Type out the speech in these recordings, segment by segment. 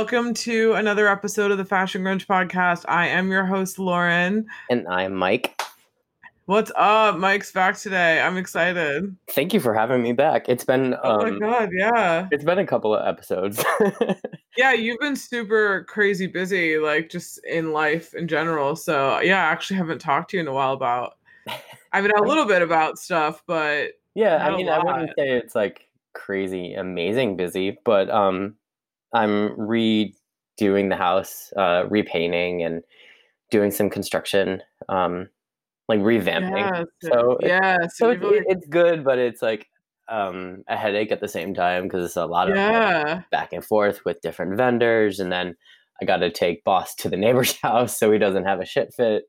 welcome to another episode of the Fashion Grunge podcast. I am your host, Lauren. And I'm Mike. What's up? Mike's back today. I'm excited. Thank you for having me back. It's been Oh um, my god, yeah. it's been a couple of episodes. Yeah, you've been super crazy busy, like just in life in general. So yeah, I actually haven't talked to you in a while about I mean a little bit about stuff, but yeah, I mean, I wouldn't say it's like crazy, amazing busy, but um, I'm redoing the house, uh, repainting, and doing some construction, um, like revamping. yeah, So yeah, So so it's, you've it's good, but it's like um a headache at the same time because it's a lot of like, yeah. back and forth with different vendors and then i got to take boss to the neighbor's house so he doesn't have a shit fit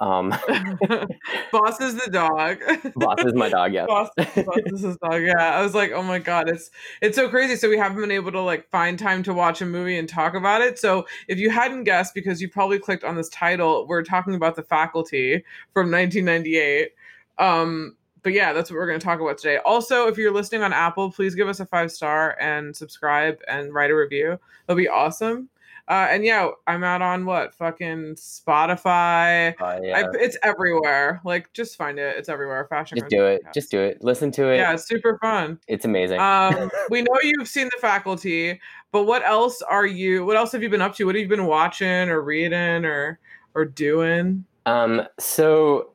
um Boss is the dog. boss is my dog yeah Boss, Boss is his dog. Yeah, I was like, oh my god, it's it's so crazy. So we haven't been able to like find time to watch a movie and talk about it. So if you hadn't guessed, because you probably clicked on this title, we're talking about The Faculty from 1998. Um, but yeah, that's what we're going to talk about today. Also, if you're listening on Apple, please give us a five star and subscribe and write a review. That'll be awesome. Uh, and yeah, I'm out on what fucking Spotify. Uh, I, it's everywhere. Like, just find it. It's everywhere. Fashion. just do it Podcast. just do it listen to it Yeah, it's super fun. it's amazing Um, we know you've seen the faculty, but what else are you? What else have you been up to? What have you been watching or reading or or doing? um so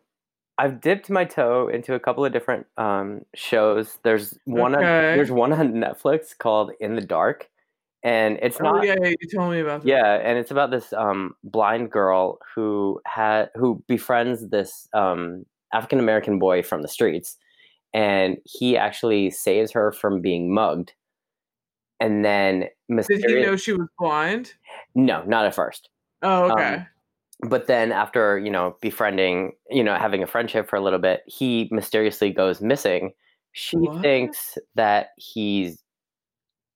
i've dipped my toe into a couple of different um shows there's one on, there's one on netflix called in the dark and it's oh not yeah, yeah, you told me about that. Yeah, and it's about this um, blind girl who had who befriends this um, African American boy from the streets, and he actually saves her from being mugged. And then Did mysterious- he know she was blind? no, not at first. Oh, Um, okay. But then after you know befriending, you know having a friendship for a little bit, he mysteriously goes missing. She What? thinks that he's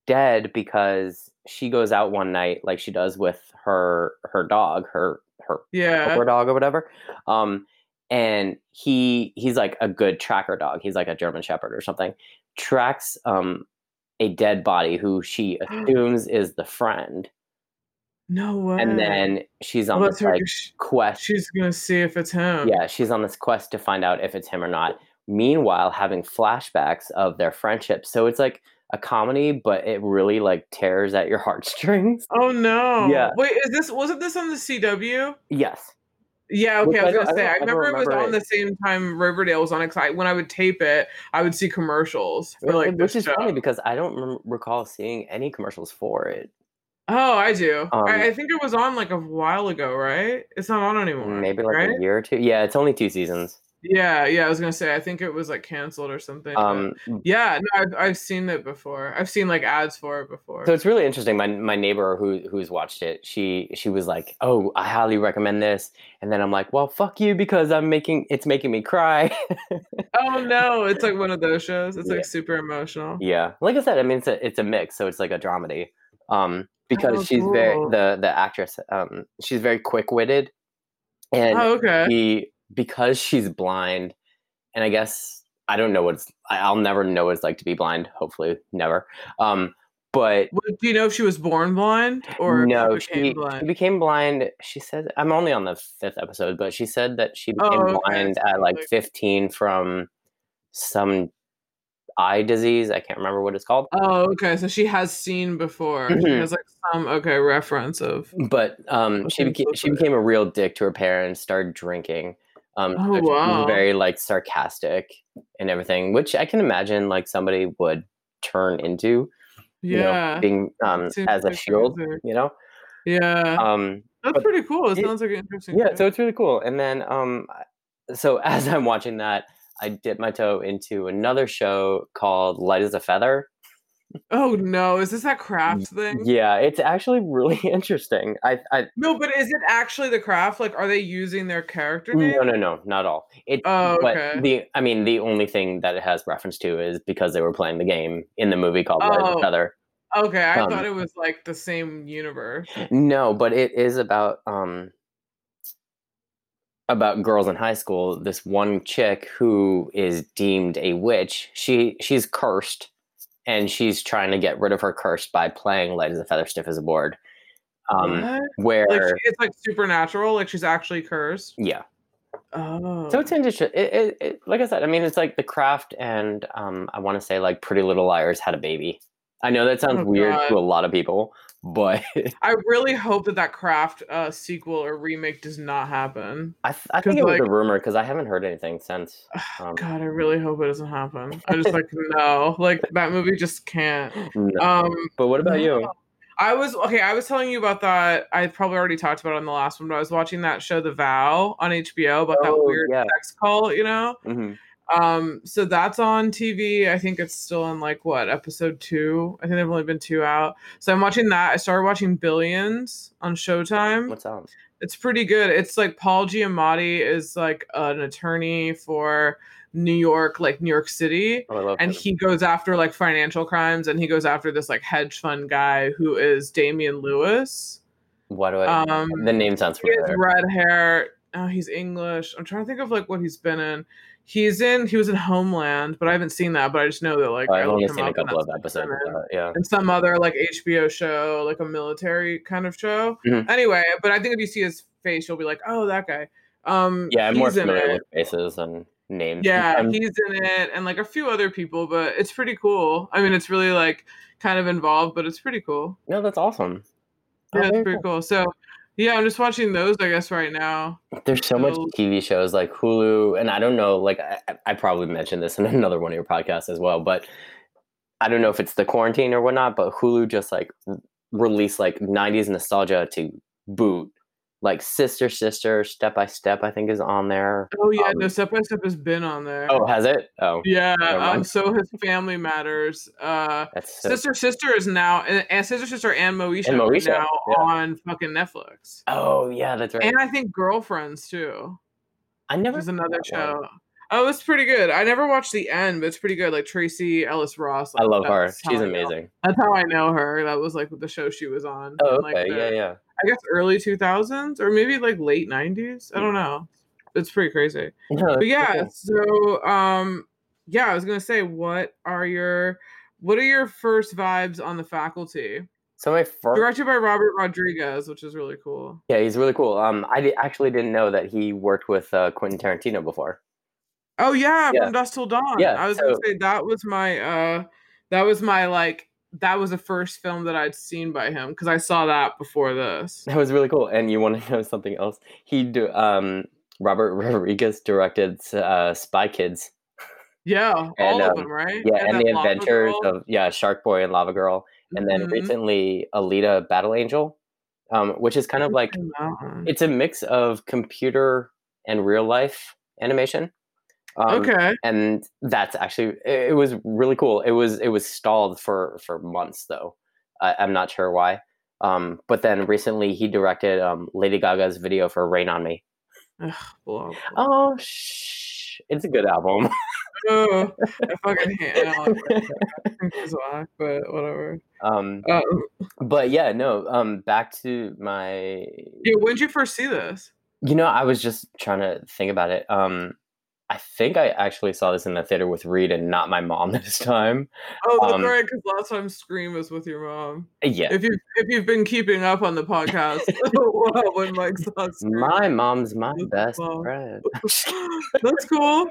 dead because she goes out one night like she does with her her dog, her her yeah. her dog or whatever. Um, and he he's like a good tracker dog. He's like a German Shepherd or something. Tracks um a dead body who she assumes is the friend, No way. and then she's on Well, this like quest. she's gonna see if it's him. Yeah, she's on this quest to find out if it's him or not. Meanwhile, having flashbacks of their friendship. So it's like a comedy, but it really like tears at your heartstrings. Oh no. Yeah. Wait, is this wasn't this on the CW? Yes. Yeah, okay. Which I was I gonna say. I I, don't remember it was remember on it. the same time Riverdale was on. Because I, when I would tape it, I would see commercials for like Which is show. funny because I don't rem- recall seeing any commercials for it. Oh, I do. Um, I, I think it was on like a while ago, right? It's not on anymore. Maybe like right? a year or two. Yeah, it's only two seasons. Yeah, yeah. I was gonna say. I think it was like canceled or something. Um, yeah, no, I've I've seen it before. I've seen like ads for it before. so it's really interesting. My my neighbor who who's watched it, she she was like, "Oh, I highly recommend this," and then I'm like, "Well, fuck you because I'm making it's making me cry." oh no, it's like one of those shows. It's Yeah. like super emotional. yeah, like I said, I mean it's a it's a mix, so it's like a dramedy. Um, because Oh, she's very the the actress. Um, she's very quick witted, and Oh, okay. he because she's blind and i guess i don't know what it's i'll never know what it's like to be blind hopefully never um but Do you know if she was born blind or no she became she, blind? she became blind she said i'm only on the fifth episode but she said that she Oh, became okay, blind so at like like- 15 from some eye disease i can't remember what it's called Oh, okay. So she has seen before. She Mhm. has like some okay reference of. but um she became she became a real dick to her parents started drinking um Oh, so she was wow. very like sarcastic and everything which i can imagine like somebody would turn into you know, being um as a shield you know Yeah. um That's pretty cool. It it- sounds like an interesting. yeah so it's really cool and then um so as i'm watching that i dip my toe into another show called light as a feather oh no, is this that craft thing? yeah it's actually really interesting i i No, but is it actually the craft? Like, are they using their character name? no no no not all it Oh, but okay. the i mean the only thing that it has reference to is because they were playing the game in the movie called Oh. a feather Okay, I Um, thought it was like the same universe. No, but it is about um about girls in high school. This one chick who is deemed a witch. She she's cursed, and she's trying to get rid of her curse by playing light as a feather, stiff as a board. Um, What? where Like she- it's like supernatural, like she's actually cursed. yeah, Oh, so it's interesting. It, it, it, like I said, I mean, it's like The Craft and um, I want to say like Pretty Little Liars had a baby. I know that sounds Oh, weird God. to a lot of people, but I really hope that that Craft uh, sequel or remake does not happen. I, th- I think it was a rumor because I haven't heard anything since. Um, God, I really hope it doesn't happen. I just like no, like that movie just can't. no. Um, but what about you? I was okay. I was telling you about that. I probably already talked about it on the last one, but I was watching that show, The Vow, on HBO about that Oh, weird yeah. sex cult. You know, hmm um, so that's on TV. I think it's still in like what episode two. I think there've only been two out. So I'm watching that. I started watching Billions on Showtime. What's up? It's pretty good. It's like Paul Giamatti is like an attorney for New York, like New York City Oh, and him. he goes after like financial crimes and he goes after this like hedge fund guy who is Damian Lewis. Why do I? Um the name sounds he has red hair. Oh, he's English. I'm trying to think of like what he's been in. He's in he was in Homeland, but I haven't seen that, but I just know that like I I've only seen a couple of that's episodes. been in. Of that, yeah. And some other like HBO show, like a military kind of show. Mhm. Anyway, but I think if you see his face, you'll be like, "Oh, that guy." Um, Yeah, I'm more familiar with faces and names. Yeah, he's in it and like a few other people, but it's pretty cool. I mean, it's really like kind of involved, but it's pretty cool. no, that's awesome. Yeah, it's very pretty cool. So, yeah, I'm just watching those, I guess, right now. There's so much TV shows like Hulu, and I don't know, like I, I probably mentioned this in another one of your podcasts as well, but I don't know if it's the quarantine or whatnot, but Hulu just like released like 90s nostalgia to boot. Like Sister Sister, Step by Step, I think is on there. Oh yeah, Um, no, Step by Step has been on there. Oh, has it? Oh, yeah. Um, so his Family Matters. Uh, so, Sister Sister is now, and, and Sister Sister and Moesha, And Moesha, now yeah. on fucking Netflix. Oh, yeah, that's right. And I think Girlfriends too, I never is another that one. show. Oh, it's pretty good. I never watched the end, but it's pretty good. Like Tracee Ellis Ross. I love her. She's I know- amazing. That's how I know her. That was like the show she was on. Oh, in, like, okay. the- Yeah, yeah. I guess early 2000s or maybe like late 90s. I don't know. It's pretty crazy. No, But yeah, cool. so um yeah, I was going to say what are your what are your first vibes on the faculty? So my first Directed by Robert Rodriguez, which is really cool. Yeah, he's really cool. Um, I di- actually didn't know that he worked with uh, Quentin Tarantino before. Oh yeah, Yeah. from Dusk Till Dawn. Yeah, I was going to say that was my uh that was my like that was the first film that I'd seen by him because I saw that before this. That was really cool. And you want to know something else? He do um Robert Rodriguez directed uh, Spy Kids. Yeah, all And, of um, them, right? Yeah, and, that the Lava Adventures Girl. of yeah Shark Boy and Lava Girl, and then Mhm. recently Alita Battle Angel, um, which is kind of like it's a mix of computer and real life animation. Um, okay. and that's actually it, it was really cool. It was it was stalled for for months though. I, I'm not sure why. Um, but then recently he directed um, Lady Gaga's video for "Rain on Me." Ugh, blah, blah. Oh, shh! It's a good album. Oh, I fucking hate it. I don't like it. I think it's whack, but whatever. um, Um, but yeah, no. Um, back to my. yeah, when did you first see this? You know, I was just trying to think about it. Um, I think I actually saw this in the theater with Reed and not my mom this time. Oh, that's Um, right, because last time Scream was with your mom. Yeah, If you if you've been keeping up on the podcast, when Mike saw Scream, my mom's my With best mom. friend. that's cool.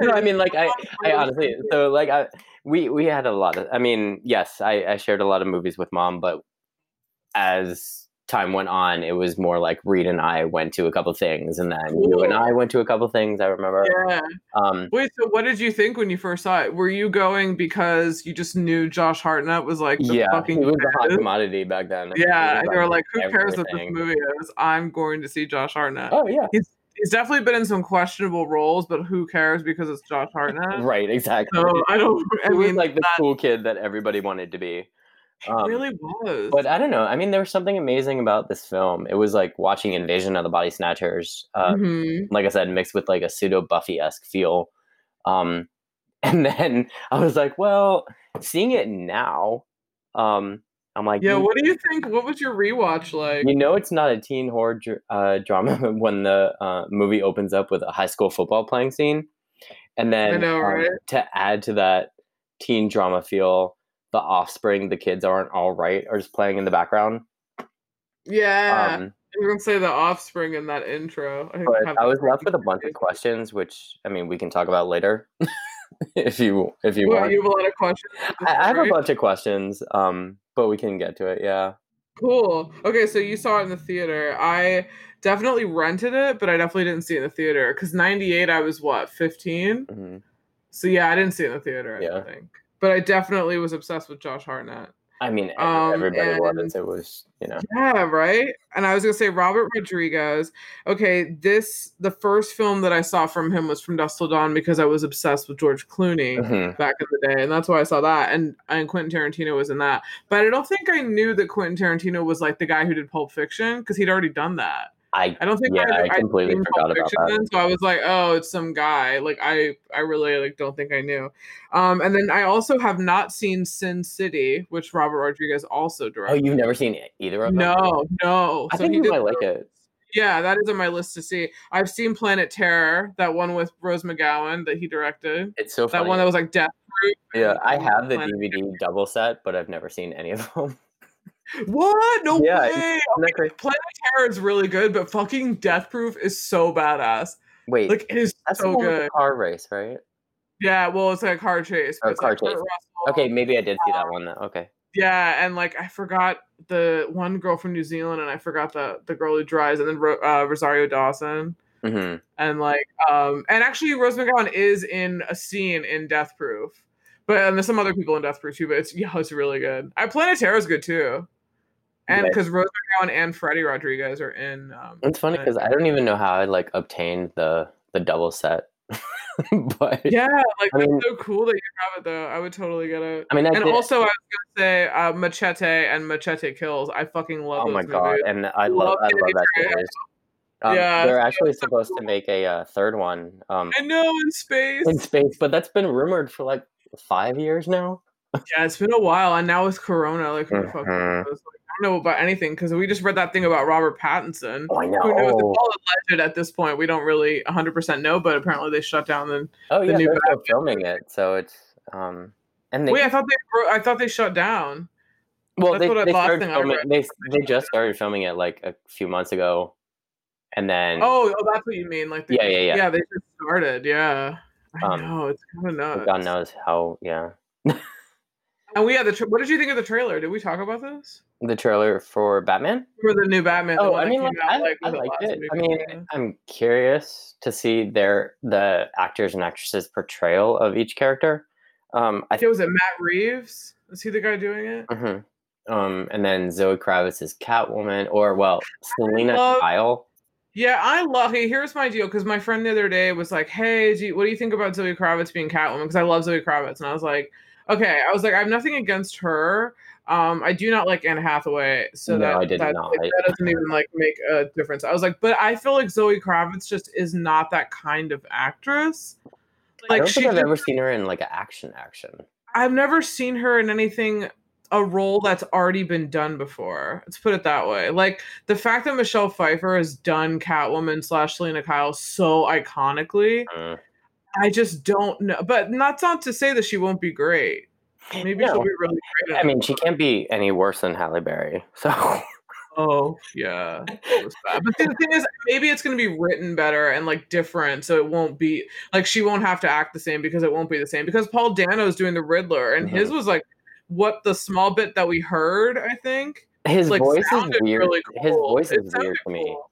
no, I mean, like I, I honestly, so like I, we we had a lot of. I mean, yes, I I shared a lot of movies with mom, but as time went on, it was more like Reed and I went to a couple things, and then you and I went to a couple things. I remember. Yeah. Um, Wait, so what did you think when you first saw it? Were you going because you just knew Josh Hartnett was like the yeah, fucking he was the hot commodity back then. Yeah, and you were like, who cares what this movie is? I'm going to see Josh Hartnett. Oh yeah, He's he's definitely been in some questionable roles, but who cares because it's Josh Hartnett? right, exactly. So I don't. I mean, like the that cool kid that everybody wanted to be. Um, really was. But I don't know. I mean, there was something amazing about this film. It was like watching Invasion of the Body Snatchers. Uh, Mhm. like I said, mixed with like a pseudo Buffy esque feel. Um, and then I was like, well, seeing it now, um, I'm like, Yeah. What do you think? What was your rewatch like? you know, it's not a teen horror dr- uh, drama when the uh, movie opens up with a high school football playing scene, and then know, um, right? to add to that teen drama feel, the offspring, the kids aren't all right, are just playing in the background. Yeah. Um, You're gonna say the offspring in that intro. I, I was left with a bunch of questions, which I mean we can talk about later if you if you What, want. you have a lot of questions. I, I have a bunch of questions, um, but we can get to it. Yeah. Cool. Okay, so you saw it in the theater. I definitely rented it, but I definitely didn't see it in the theater because '98 I was what 15. Mhm. So yeah, I didn't see it in the theater. I Yeah. don't think, but I definitely was obsessed with Josh Hartnett. I mean, Um, everybody and- was. It was, you know. Yeah, right. And I was gonna say Robert Rodriguez. Okay, this the first film that I saw from him was From Dusk Till Dawn because I was obsessed with George Clooney Mhm. back in the day, and that's why I saw that. And and Quentin Tarantino was in that, but I don't think I knew that Quentin Tarantino was like the guy who did Pulp Fiction because he'd already done that. I I don't think Yeah, I'd, I completely seen forgot about that. Then, so I was like, oh, it's some guy. Like I, I really like don't think I knew. Um, and then I also have not seen Sin City, which Robert Rodriguez also directed. Oh, you've never seen either of them? no, no. I So think you might like it. Yeah, that is on my list to see. I've seen Planet Terror, that one with Rose McGowan that he directed. It's so That one that was like Death Proof. yeah, I have the Planet- DVD double set, but I've never seen any of them. What? No Yeah, way. That great? Planet Terror is really good, but fucking Death Proof is so badass. Wait, Like it is that's so good. car race, right? Yeah, well, it's like a car chase. Oh, car like chase. Okay, maybe I did see that one. Though. Okay. Yeah, and like I forgot the one girl from New Zealand, and I forgot the the girl who drives, and then Ro- uh, Rosario Dawson, hmm and like um, and actually Rose McGowan is in a scene in Death Proof, but and there's some other people in Death Proof too. But it's yeah, it's really good. I Planet Terror is good too, and because Rose McGowan and Freddy Rodriguez are in. Um, It's funny because I don't even know how I like obtained the the double set, but yeah, like I mean- it's so cool that you have it though. I would totally get it. I mean, I and did, also, I was gonna say uh, Machete and Machete Kills. I fucking love. oh my god, movies. and I love Love I love that series. Um, Yeah, they're actually so supposed cool. to make a uh, third one um, I know in space. in space, but that's been rumored for like five years now. Yeah, it's been a while, and now with Corona, like who the fuck Mhm. knows? Like, know about anything because we just read that thing about Robert Pattinson. Oh, I know. Who knows? It's all alleged at this point. We don't really 100 percent know, but apparently they shut down the. Oh the yeah, new they're filming it, so it's um, and they Wait, I thought they. I thought they shut down. well that's they, what I- they started filming. They they just started filming it like a few months ago, and then Oh, oh, that's what you mean. Like, they Yeah, just- yeah, yeah. Yeah, they just started. Yeah, I Um, know it's kind of nuts. God knows how. Yeah, And we had the. Tra- what did you think of the trailer? Did we talk about this the trailer for Batman. for the new Batman? Oh, I mean, like, out, I, like, I liked it. I mean, something? I'm curious to see their the actors and actresses' portrayal of each character. Um, I Yeah, was it Matt Reeves? Is he the guy doing it? Mhm. Um, and then Zoe Kravitz is Catwoman, or well, Selina love- Kyle. Yeah, I love. Hey, here's my deal. Because my friend the other day was like, "Hey, do you, what do you think about Zoe Kravitz being Catwoman?" Because I love Zoe Kravitz, and I was like, "Okay." I was like, "I have nothing against her. Um, I do not like Anne Hathaway, so No, that I did that, not. like, that doesn't even like make a difference." I was like, "But I feel like Zoe Kravitz just is not that kind of actress. I Like don't she, think I've just- ever seen her in like an action action. I've never seen her in anything." A role that's already been done before. Let's put it that way. Like the fact that Michelle Pfeiffer has done Catwoman slash Selina Kyle so iconically, Mm. I just don't know. But that's not to say that she won't be great. Maybe No. she'll be really great. I mean, she can't be any worse than Halle Berry. So oh yeah, bad. But the thing is, maybe it's going to be written better and like different, so it won't be like she won't have to act the same because it won't be the same. Because Paul Dano is doing the Riddler, and mm-hmm. his was like what the small bit that we heard. I think his like voice is weird. really His voice It is weird to me. cool.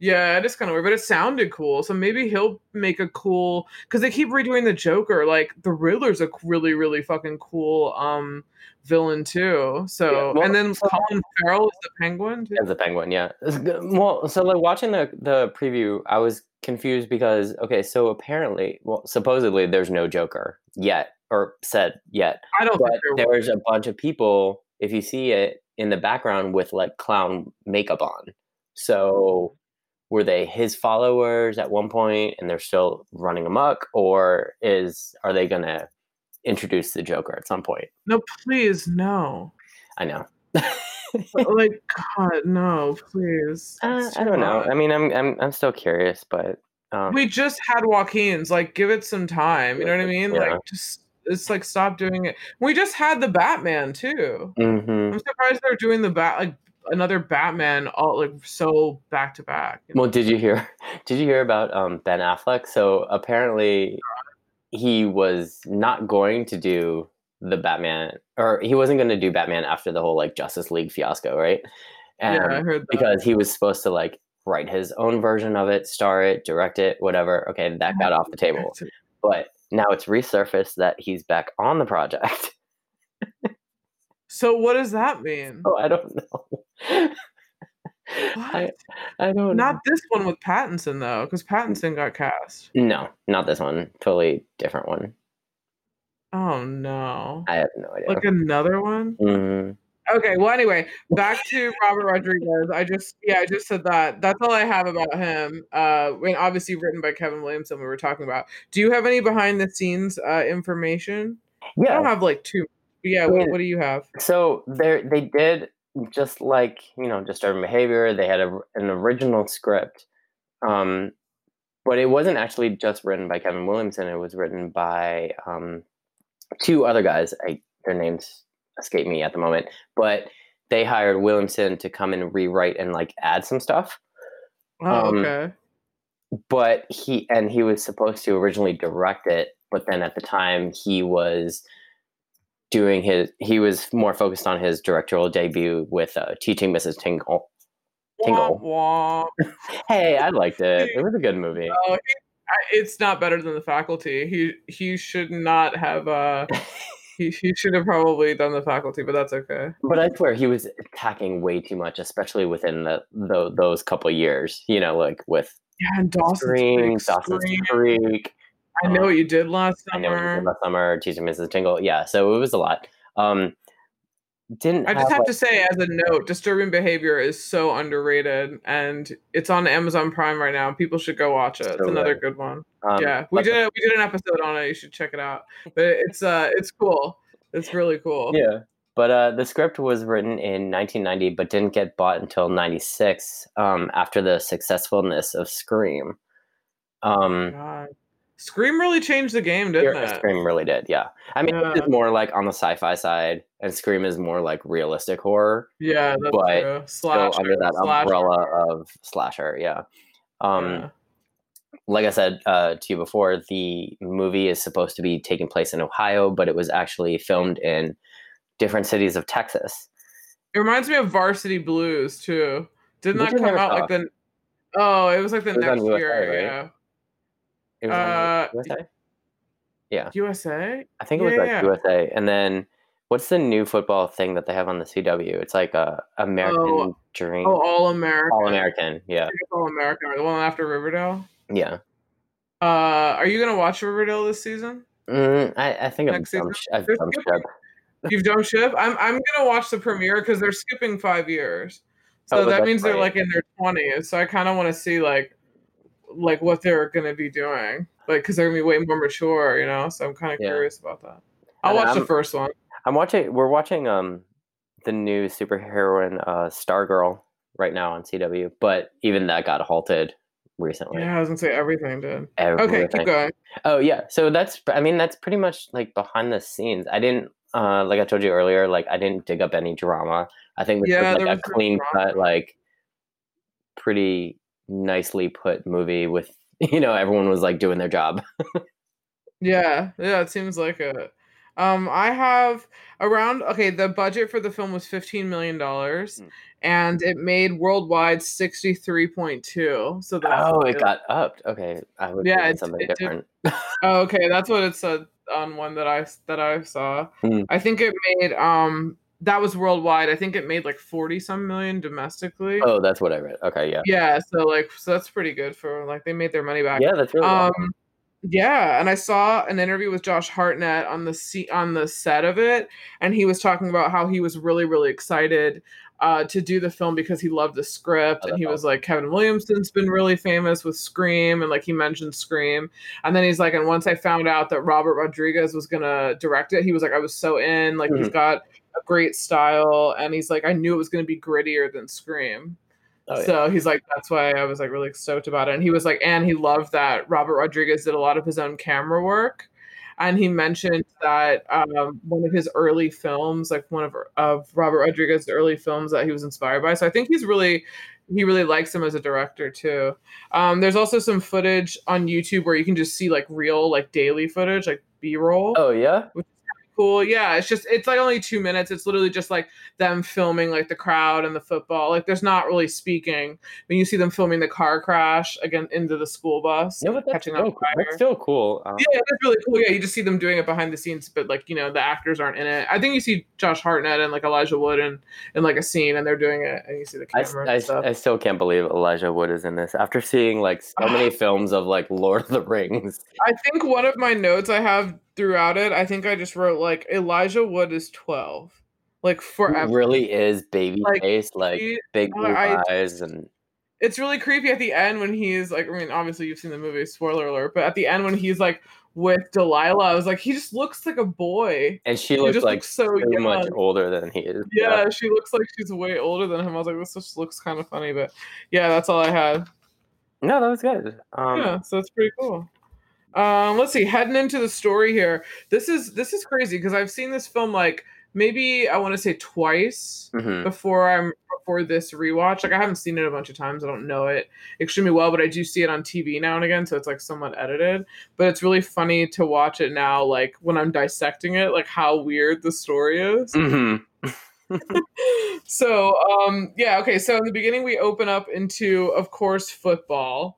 Yeah, it is kind of weird, but it sounded cool. So maybe he'll make a cool because they keep redoing the Joker. Like the Riddler's a really, really fucking cool um villain too. So Yeah, well, and then so- Colin Farrell is the Penguin. Too. As a penguin, yeah. Well, so like watching the the preview, I was confused because okay, so apparently, well, supposedly there's no Joker yet, or said yet, I don't but think there was. there's a bunch of people. If you see it in the background with like clown makeup on, so were they his followers at one point, and they're still running amok, or is are they gonna introduce the Joker at some point? No, please, no. I know. like God, no, please. Uh, I don't know. I mean, I'm I'm I'm still curious, but um, We just had Joaquin's. Like, give it some time. You know what I mean? Yeah. Like, just it's like stop doing it. We just had the Batman too. hmm I'm surprised they're doing the bat like another Batman all like so back to back. know? Well, did you hear? Did you hear about um, Ben Affleck? So apparently, he was not going to do the Batman, or he wasn't going to do Batman after the whole like Justice League fiasco, right? And yeah, I heard that. because he was supposed to like write his own version of it, star it, direct it, whatever. Okay, that got off the table. But now it's resurfaced that he's back on the project. So what does that mean? oh, I don't know. I, I don't know. Not this one with Pattinson though, because Pattinson got cast. No, not this one. Totally different one. Oh no. I have no idea. Like another one? Mhm. Okay, well anyway, back to Robert Rodriguez. I just yeah, I just said that. That's all I have about him. Uh when obviously written by Kevin Williamson we were talking about. Do you have any behind the scenes uh information? I Yeah. don't have like two yeah, what, what do you have? So they they did just like you know disturbing behavior. They had a, an original script, um, but it wasn't actually just written by Kevin Williamson. It was written by um, two other guys. I, their names escape me at the moment, but they hired Williamson to come and rewrite and like add some stuff. Oh, Um, okay. but he and he was supposed to originally direct it but then at the time he was doing his he was more focused on his directorial debut with uh, teaching mrs tingle Tingle. Womp womp. hey i liked it it was a good movie Oh, I, it's not better than the faculty. He he should not have uh he, he should have probably done the faculty, but that's okay. but i swear he was attacking way too much especially within the, the those couple years you know like with Yeah, and Dawson's Creek, dawson's creek I know what you did last i know what summer. did last summer teaching mrs tingle yeah so it was a lot um didn't I just have like- to say, as a note, disturbing behavior is so underrated, and it's on Amazon Prime right now. People should go watch it. It's So another good. good one. um, yeah, we did a, we did an episode on it. You should check it out. But it's uh it's cool. It's really cool. Yeah. But uh, the script was written in 1990, but didn't get bought until 96 um, after the successfulness of Scream. Um, God. Scream really changed the game, didn't yeah, it? Scream really did, yeah. I mean, Yeah. is more like on the sci fi side, and Scream is more like realistic horror, Yeah, that's But true. still under that slasher. umbrella of slasher, yeah. Um, Yeah. Like I said uh, to you before, the movie is supposed to be taking place in Ohio, but it was actually filmed in different cities of Texas. It reminds me of Varsity Blues too. Didn't Which that come out saw. like the? Oh, it was like the It was on next USA, year. right? Yeah, It was Uh, USA? USA. I think it was like Yeah. USA. And then what's the new football thing that they have on the CW? It's like a American Oh. Dream. Oh, All American. All American. Yeah. I think it's All American. The one after Riverdale. Yeah. Uh, are you gonna watch Riverdale this season? Mm, I, I think I've Next jumped, I've jumped ship. You've done ship. I'm I'm gonna watch the premiere because they're skipping five years, so Oh, that means they're like in their twenties. So I kind of want to see like like what they're gonna be doing, like because they're gonna be way more mature, you know. So I'm kind of Yeah. curious about that. I'll And watch the I'm- first one. I'm watching, we're watching um the new superheroine uh, Stargirl right now on CW, but even that got halted recently. Yeah, I was gonna say everything did. Everything. Okay, keep going. Oh yeah, so that's I mean that's pretty much like behind the scenes. I didn't uh like I told you earlier, like I didn't dig up any drama. I think this Yeah, was like a clean cut, like pretty nicely put movie with you know everyone was like doing their job. Yeah, yeah, it seems like it. Um, I have around okay. The budget for the film was fifteen million dollars, Mm. and it made worldwide sixty three point two. So that's oh, it good. got upped. Okay, I would Yeah, yeah, it- something it different. Oh, okay, that's what it said on one that I that I saw. Hmm. I think it made um that was worldwide. I think it made like forty some million domestically. oh, that's what I read. Okay, yeah, Yeah, so like so that's pretty good for like they made their money back. yeah, that's really Um, awesome. yeah, and I saw an interview with Josh Hartnett on the se- on the set of it, and he was talking about how he was really really excited uh, to do the film because he loved the script, Oh, and he that's was like Kevin Williamson's been really famous with Scream, and like he mentioned Scream, and then he's like, and once I found out that Robert Rodriguez was gonna direct it, he was like, I was so in, like he's Mhm. got a great style, and he's like, I knew it was gonna be grittier than Scream. Oh, yeah. So he's like, that's why I was like really stoked about it. And he was like, and he loved that Robert Rodriguez did a lot of his own camera work. and he mentioned that um, one of his early films, like one of of Robert Rodriguez's early films, that he was inspired by. So I think he's really he really likes him as a director too. Um, there's also some footage on YouTube where you can just see like real like daily footage, like B roll. Oh yeah, which cool. Yeah, it's just it's like only two minutes. It's literally just like them filming like the crowd and the football. Like there's not really speaking. When you see them filming the car crash again into the school bus, no, but that's catching still, fire. That's still cool. Um, yeah, it's really cool. Yeah, you just see them doing it behind the scenes, but like you know the actors aren't in it. I think you see Josh Hartnett and like Elijah Wood and in like a scene, and they're doing it, and you see the camera. I, I, I still can't believe Elijah Wood is in this after seeing like so many films of like Lord of the Rings. I think one of my notes I have throughout it, I think I just wrote like Elijah Wood is 12. Like forever. He really is baby like, face, like he, big blue I, eyes and it's really creepy at the end when he's like I mean, obviously you've seen the movie, spoiler alert, but at the end when he's like with Delilah, I was like, he just looks like a boy. And she looks like looks so, so much older than he is. Yeah, yeah, she looks like she's way older than him. I was like, this just looks kind of funny, but yeah, that's all I had. No, that was good. Um, yeah, so it's pretty cool. Um, let's see. Heading into the story here, this is this is crazy because I've seen this film like maybe I want to say twice mm-hmm. before I'm before this rewatch. Like I haven't seen it a bunch of times. I don't know it extremely well, but I do see it on TV now and again, so it's like somewhat edited. But it's really funny to watch it now, like when I'm dissecting it, like how weird the story is. Mm-hmm. so um yeah okay so in the beginning we open up into of course football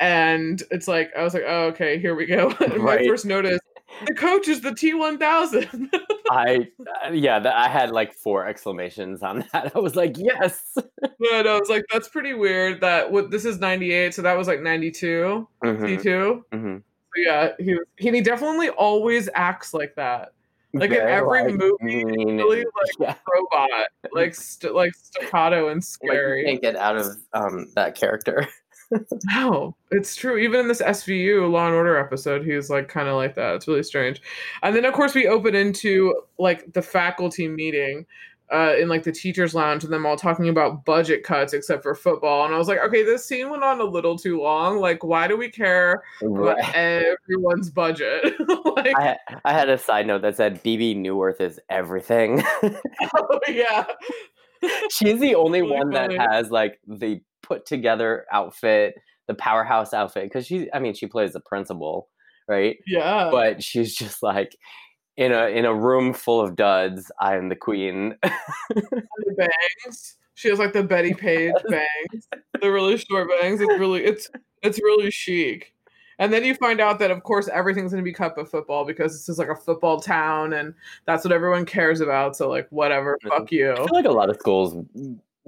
and it's like I was like, oh, okay, here we go. and right. my first notice, the coach is the T one thousand. I uh, yeah, the, I had like four exclamations on that. I was like, yes. but I was like, that's pretty weird. That what this is ninety eight, so that was like ninety two, mm-hmm. T 2 mm-hmm. So yeah, he he, he definitely always acts like that. Like Very in every like, movie, really like yeah. robot, like st- like staccato and scary. Like, can't get out of um, that character no, it's true. Even in this SVU Law and Order episode, he's like kind of like that. It's really strange. And then of course we open into like the faculty meeting uh, in like the teachers' lounge, and them all talking about budget cuts except for football. And I was like, okay, this scene went on a little too long. Like, why do we care right. about everyone's budget? like, I, I had a side note that said Bebe Neuwirth is everything. oh yeah. She's the only really one funny. that has like the put together outfit, the powerhouse outfit, because she, I mean, she plays the principal, right? Yeah. But she's just like in a in a room full of duds. I am the queen. the bangs. She has like the Bettie Page bangs, the really short bangs. It's really it's it's really chic. And then you find out that, of course, everything's going to be cut but football because this is like a football town and that's what everyone cares about. So, like, whatever, fuck you. I feel like a lot of schools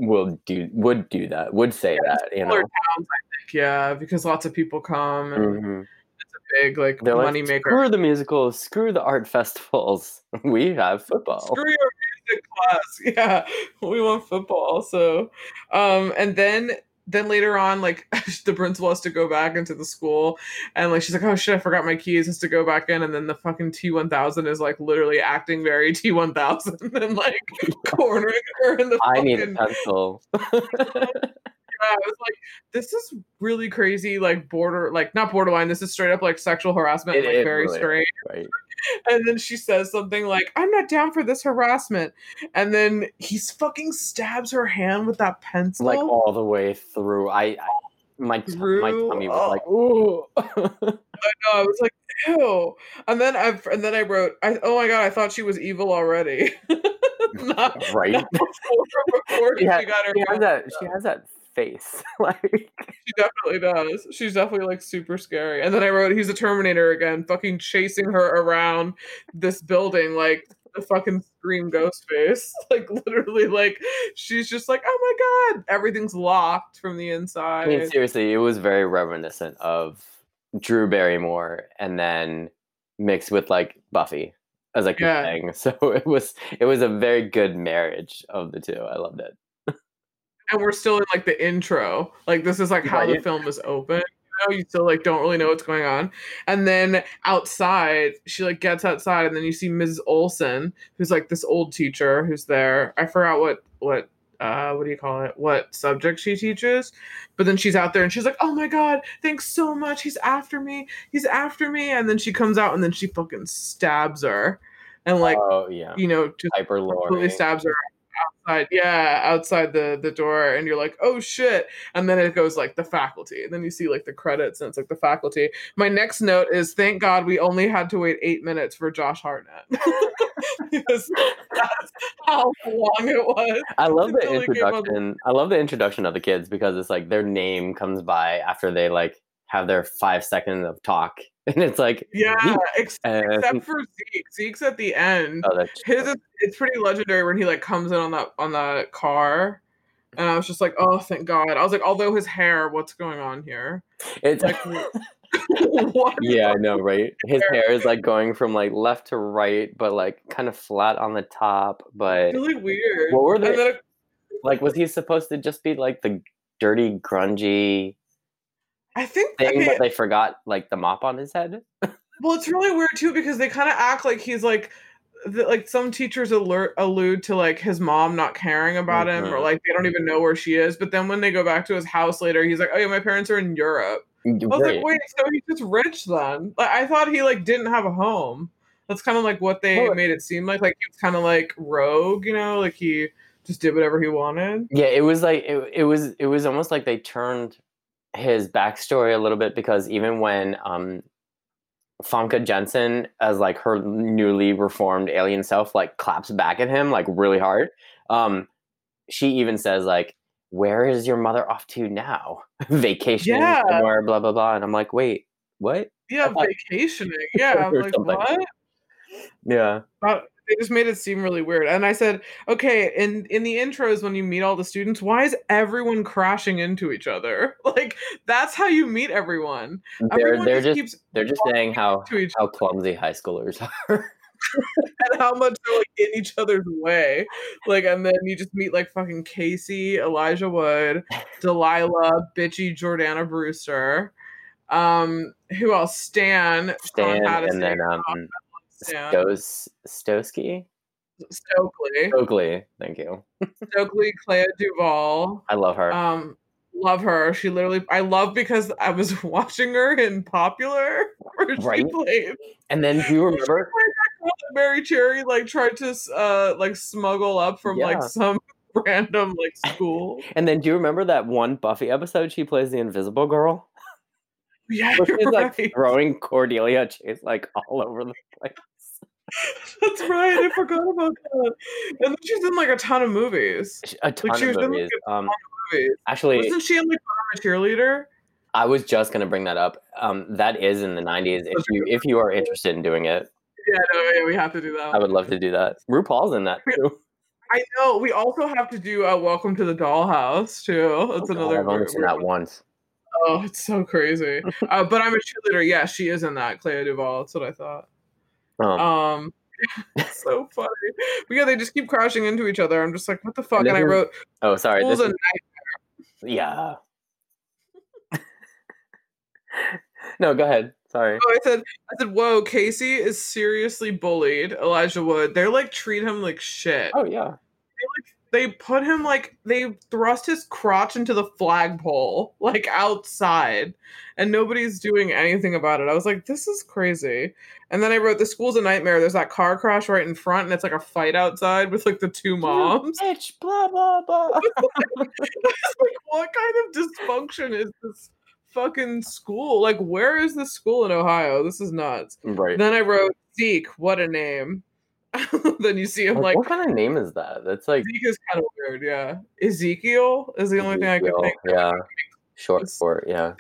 will do would do that would say yeah, that you know? towns, I think, yeah because lots of people come and mm-hmm. it's a big like They're money like, maker screw the musicals screw the art festivals. We have football. Screw your music class. Yeah we want football so um and then then later on, like the principal has to go back into the school, and like she's like, "Oh shit, I forgot my keys." Has to go back in, and then the fucking T one thousand is like literally acting very T one thousand and like cornering her in the. I fucking... need a pencil. I was like, this is really crazy, like border, like not borderline. This is straight up like sexual harassment, it, like very really strange. Right and then she says something like, I'm not down for this harassment. And then he's fucking stabs her hand with that pencil. Like all the way through. I, I my, through, my tummy was like, ooh. I know, I was like, ew. And then I and then I wrote, I, oh my god, I thought she was evil already. not, right. Not before, before she, she got her she has that, she has that face. like she definitely does. She's definitely like super scary. And then I wrote, he's a Terminator again, fucking chasing her around this building like the fucking scream ghost face. Like literally, like she's just like, oh my god, everything's locked from the inside. I mean, seriously, it was very reminiscent of Drew Barrymore, and then mixed with like Buffy as like yeah. a thing. So it was it was a very good marriage of the two. I loved it and we're still in like the intro. Like this is like how right. the film is open. You know, you still like don't really know what's going on. And then outside, she like gets outside, and then you see Mrs. Olson, who's like this old teacher who's there. I forgot what what uh what do you call it what subject she teaches but then she's out there and she's like oh my god thanks so much he's after me he's after me and then she comes out and then she fucking stabs her and like oh yeah, you know just hyper completely stabs her outside yeah outside the the door and you're like oh shit and then it goes like the faculty and then you see like the credits and it's like the faculty. My next note is thank god we only had to wait eight minutes for josh hartnett. Because that's how long it was. I love the until he came on the- introduction. I love the introduction of the kids because it's like their name comes by after they like have their five seconds of talk, and it's like yeah ex- except for zeke. Zeke's at the end. Oh, that's his is, it's pretty legendary when he like comes in on that on that car and i was just like oh thank god. I was like although his hair what's going on here? It's like what? Yeah, I know, right? His hair. is like going from like left to right, but like kind of flat on the top. But really weird. What were they- like, was he supposed to just be like the dirty, grungy i think thing, okay, but they forgot like the mop on his head? well it's really weird too because they kind of act like he's like the, like some teachers alert allude to like his mom not caring about him or Mhm. like they don't even know where she is but then when they go back to his house later he's like oh yeah my parents are in europe I was like, wait, so he's just rich then? Like, I thought he like didn't have a home. That's kind of like what they made it seem like. Like he was kind of like rogue, you know, like he just did whatever he wanted. Yeah, it was like it, it was it was almost like they turned his backstory a little bit because even when um Famke Janssen as like her newly reformed alien self like claps back at him like really hard, um she even says like where is your mother off to now? Vacationing Yeah. somewhere, blah blah blah. And I'm like, wait, what? Yeah, vacationing. Yeah, I'm like, what? Yeah. They just made it seem really weird. And I said, okay, in in the intros when you meet all the students, why is everyone crashing into each other? Like that's how you meet everyone. They're Everyone they're just, just keeps they're just saying how how clumsy high schoolers are. and how much they're like in each other's way. Like, and then you just meet like fucking Casey, Elijah Wood, Delilah, bitchy Jordana Brewster. Um, who else? Stan, Stan and then um Stan, Stos Stosky? Stokely, Stokely, thank you. Stokely, Clea Duvall. I love her. Um, love her. She literally, I love because I was watching her in Popular, Right. played and then do you remember? Mary Cherry like tried to uh like smuggle up from Yeah. like some random like school. And then do you remember that one Buffy episode she plays the Invisible Girl? Yeah, Where you're like right. throwing Cordelia Chase like all over the place. That's right. I forgot about that. And then she's in like a ton of movies. A ton she of was in, like, movies. Um, movies. actually, Wasn't she in like a cheerleader? I was just gonna bring that up. Um, that is in the '90s. If you if you are interested in doing it, Yeah, no, yeah, we have to do that. I would love to do that. RuPaul's in that too. I know. We also have to do uh, Welcome to the Dollhouse too. That's Oh, God, another. I've only seen that once. Oh, it's so crazy. uh, but I'm a cheerleader. Yeah, she is in that. Clea Duvall. That's what I thought. Um, Um, so funny. But yeah, they just keep crashing into each other. I'm just like, what the fuck? And And I wrote, oh, sorry. This a is, yeah. no, go ahead. Sorry. Oh, I said, I said, whoa, Casey is seriously bullied. Elijah Wood. They're like treat him like shit. Oh yeah. They put him like they thrust his crotch into the flagpole, like outside, and nobody's doing anything about it. I was like, this is crazy. And then I wrote, the school's a nightmare. There's that car crash right in front, and it's like a fight outside with like the two moms. Bitch, blah blah blah. like, what kind of dysfunction is this fucking school? Like, where is this school in Ohio? This is nuts. right. Then I wrote Zeke, what a name. then you see him Like, like what kind of name is that? That's like Zeke is kind of weird, yeah. Ezekiel is the only thing I could Ezekiel, think. of. Yeah. Short It's- for yeah.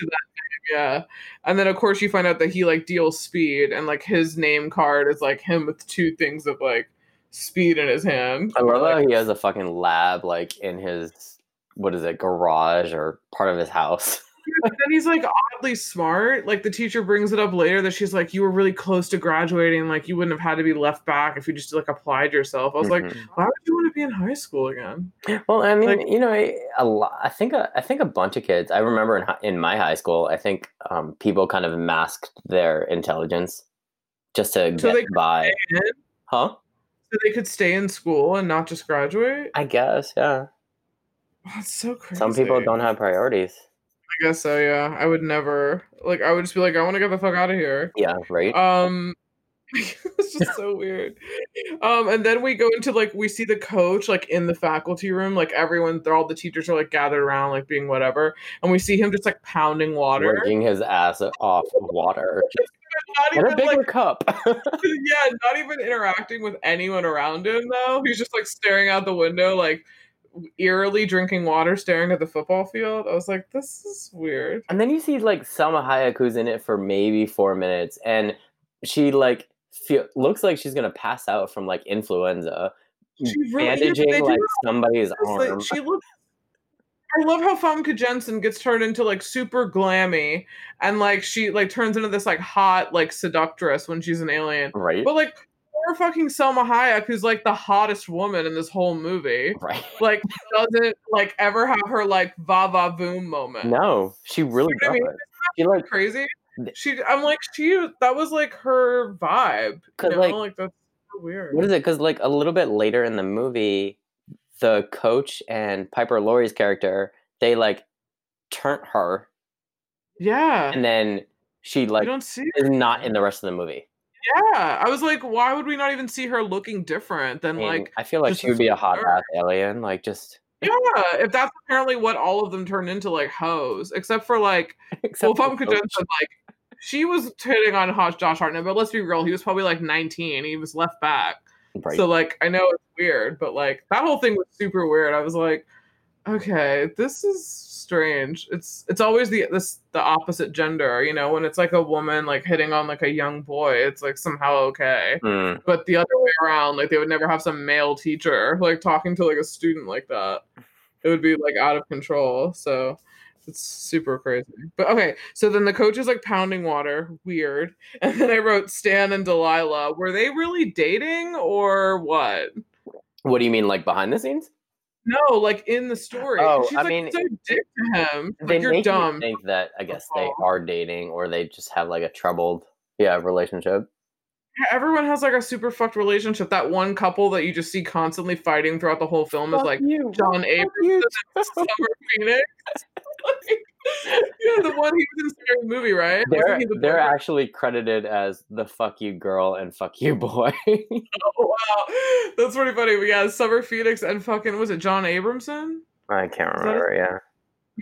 Yeah. And then of course you find out that he like deals speed and like his name card is like him with two things of like speed in his hand. I love like, how he has a fucking lab like in his what is it, garage or part of his house. But then he's like oddly smart. Like the teacher brings it up later that she's like, you were really close to graduating. Like you wouldn't have had to be left back if you just like applied yourself. I was like, Mhm. why would you want to be in high school again? Well, I mean, Like- you know, I- a lot. I think a, I think a bunch of kids. I remember in in my high school, I think um, people kind of masked their intelligence just to So get by. Huh? so they could stay in school and not just graduate. I guess, yeah. That's so crazy. Some people don't have priorities. I guess so. Yeah, I would never. Like, I would just be like, I want to get the fuck out of here. Yeah, right. Um, it's just so weird. Um, and then we go into like we see the coach like in the faculty room, like everyone, they're all the teachers are like gathered around, like being whatever, and we see him just like pounding water. Drinking his ass off of water. Not Get a bigger like cup. yeah, not even interacting with anyone around him though. He's just like staring out the window, like eerily drinking water, staring at the football field. I was like, this is weird. and then you see like Salma Hayek who's in it for maybe four minutes, and she like feel looks like she's gonna pass out from like influenza, She really bandaging do like somebody's It's like, arm. she looks. I love how Famke Janssen gets turned into like super glammy, and like she like turns into this like hot like seductress when she's an alien. right, But like poor fucking Salma Hayek, who's like the hottest woman in this whole movie, right. like doesn't like ever have her like va va voom moment. No, she really You know what I mean? doesn't. She like crazy. She, I'm like she. That was like her vibe. You 'Cause, know? like, like that's so weird. what is it? Because like a little bit later in the movie, the coach and Piper Laurie's character they like turn her, Yeah, and then she you like don't see. is not in the rest of the movie. Yeah, I was like, why would we not even see her looking different than I mean, like? I feel like she would be a hot ass alien. Like just Yeah, if that's apparently what all of them turned into, like hoes, except for like, except well, the coach. Like, she was hitting on Josh Hartnett, but let's be real, he was probably like 19. He was left back, Right. so like, I know it's weird, but like that whole thing was super weird. I was like, okay, this is strange. It's it's always the this the opposite gender, you know, when it's like a woman like hitting on like a young boy, it's like somehow okay. Mm, but the other way around like they would never have some male teacher like talking to like a student like that it would be like out of control so it's super crazy but okay so then the coach is like pounding water weird and then i wrote stan and delilah were they really dating or what what do you mean, like behind the scenes? No like in the story Oh, she's I like mean, so dick to him They like you're dumb. think that I guess they are dating, or they just have like a troubled, yeah, relationship. Everyone has like a super fucked relationship. That one couple that you just see constantly fighting throughout the whole film is like you, Jon Abrahams and Summer Phoenix. yeah, the one he was in Scary Movie, right? They're the they're actually credited as the "fuck you girl" and "fuck you boy." Oh, wow, that's pretty funny. We got Summer Phoenix and fucking was it John Abramson? I can't that remember. Yeah.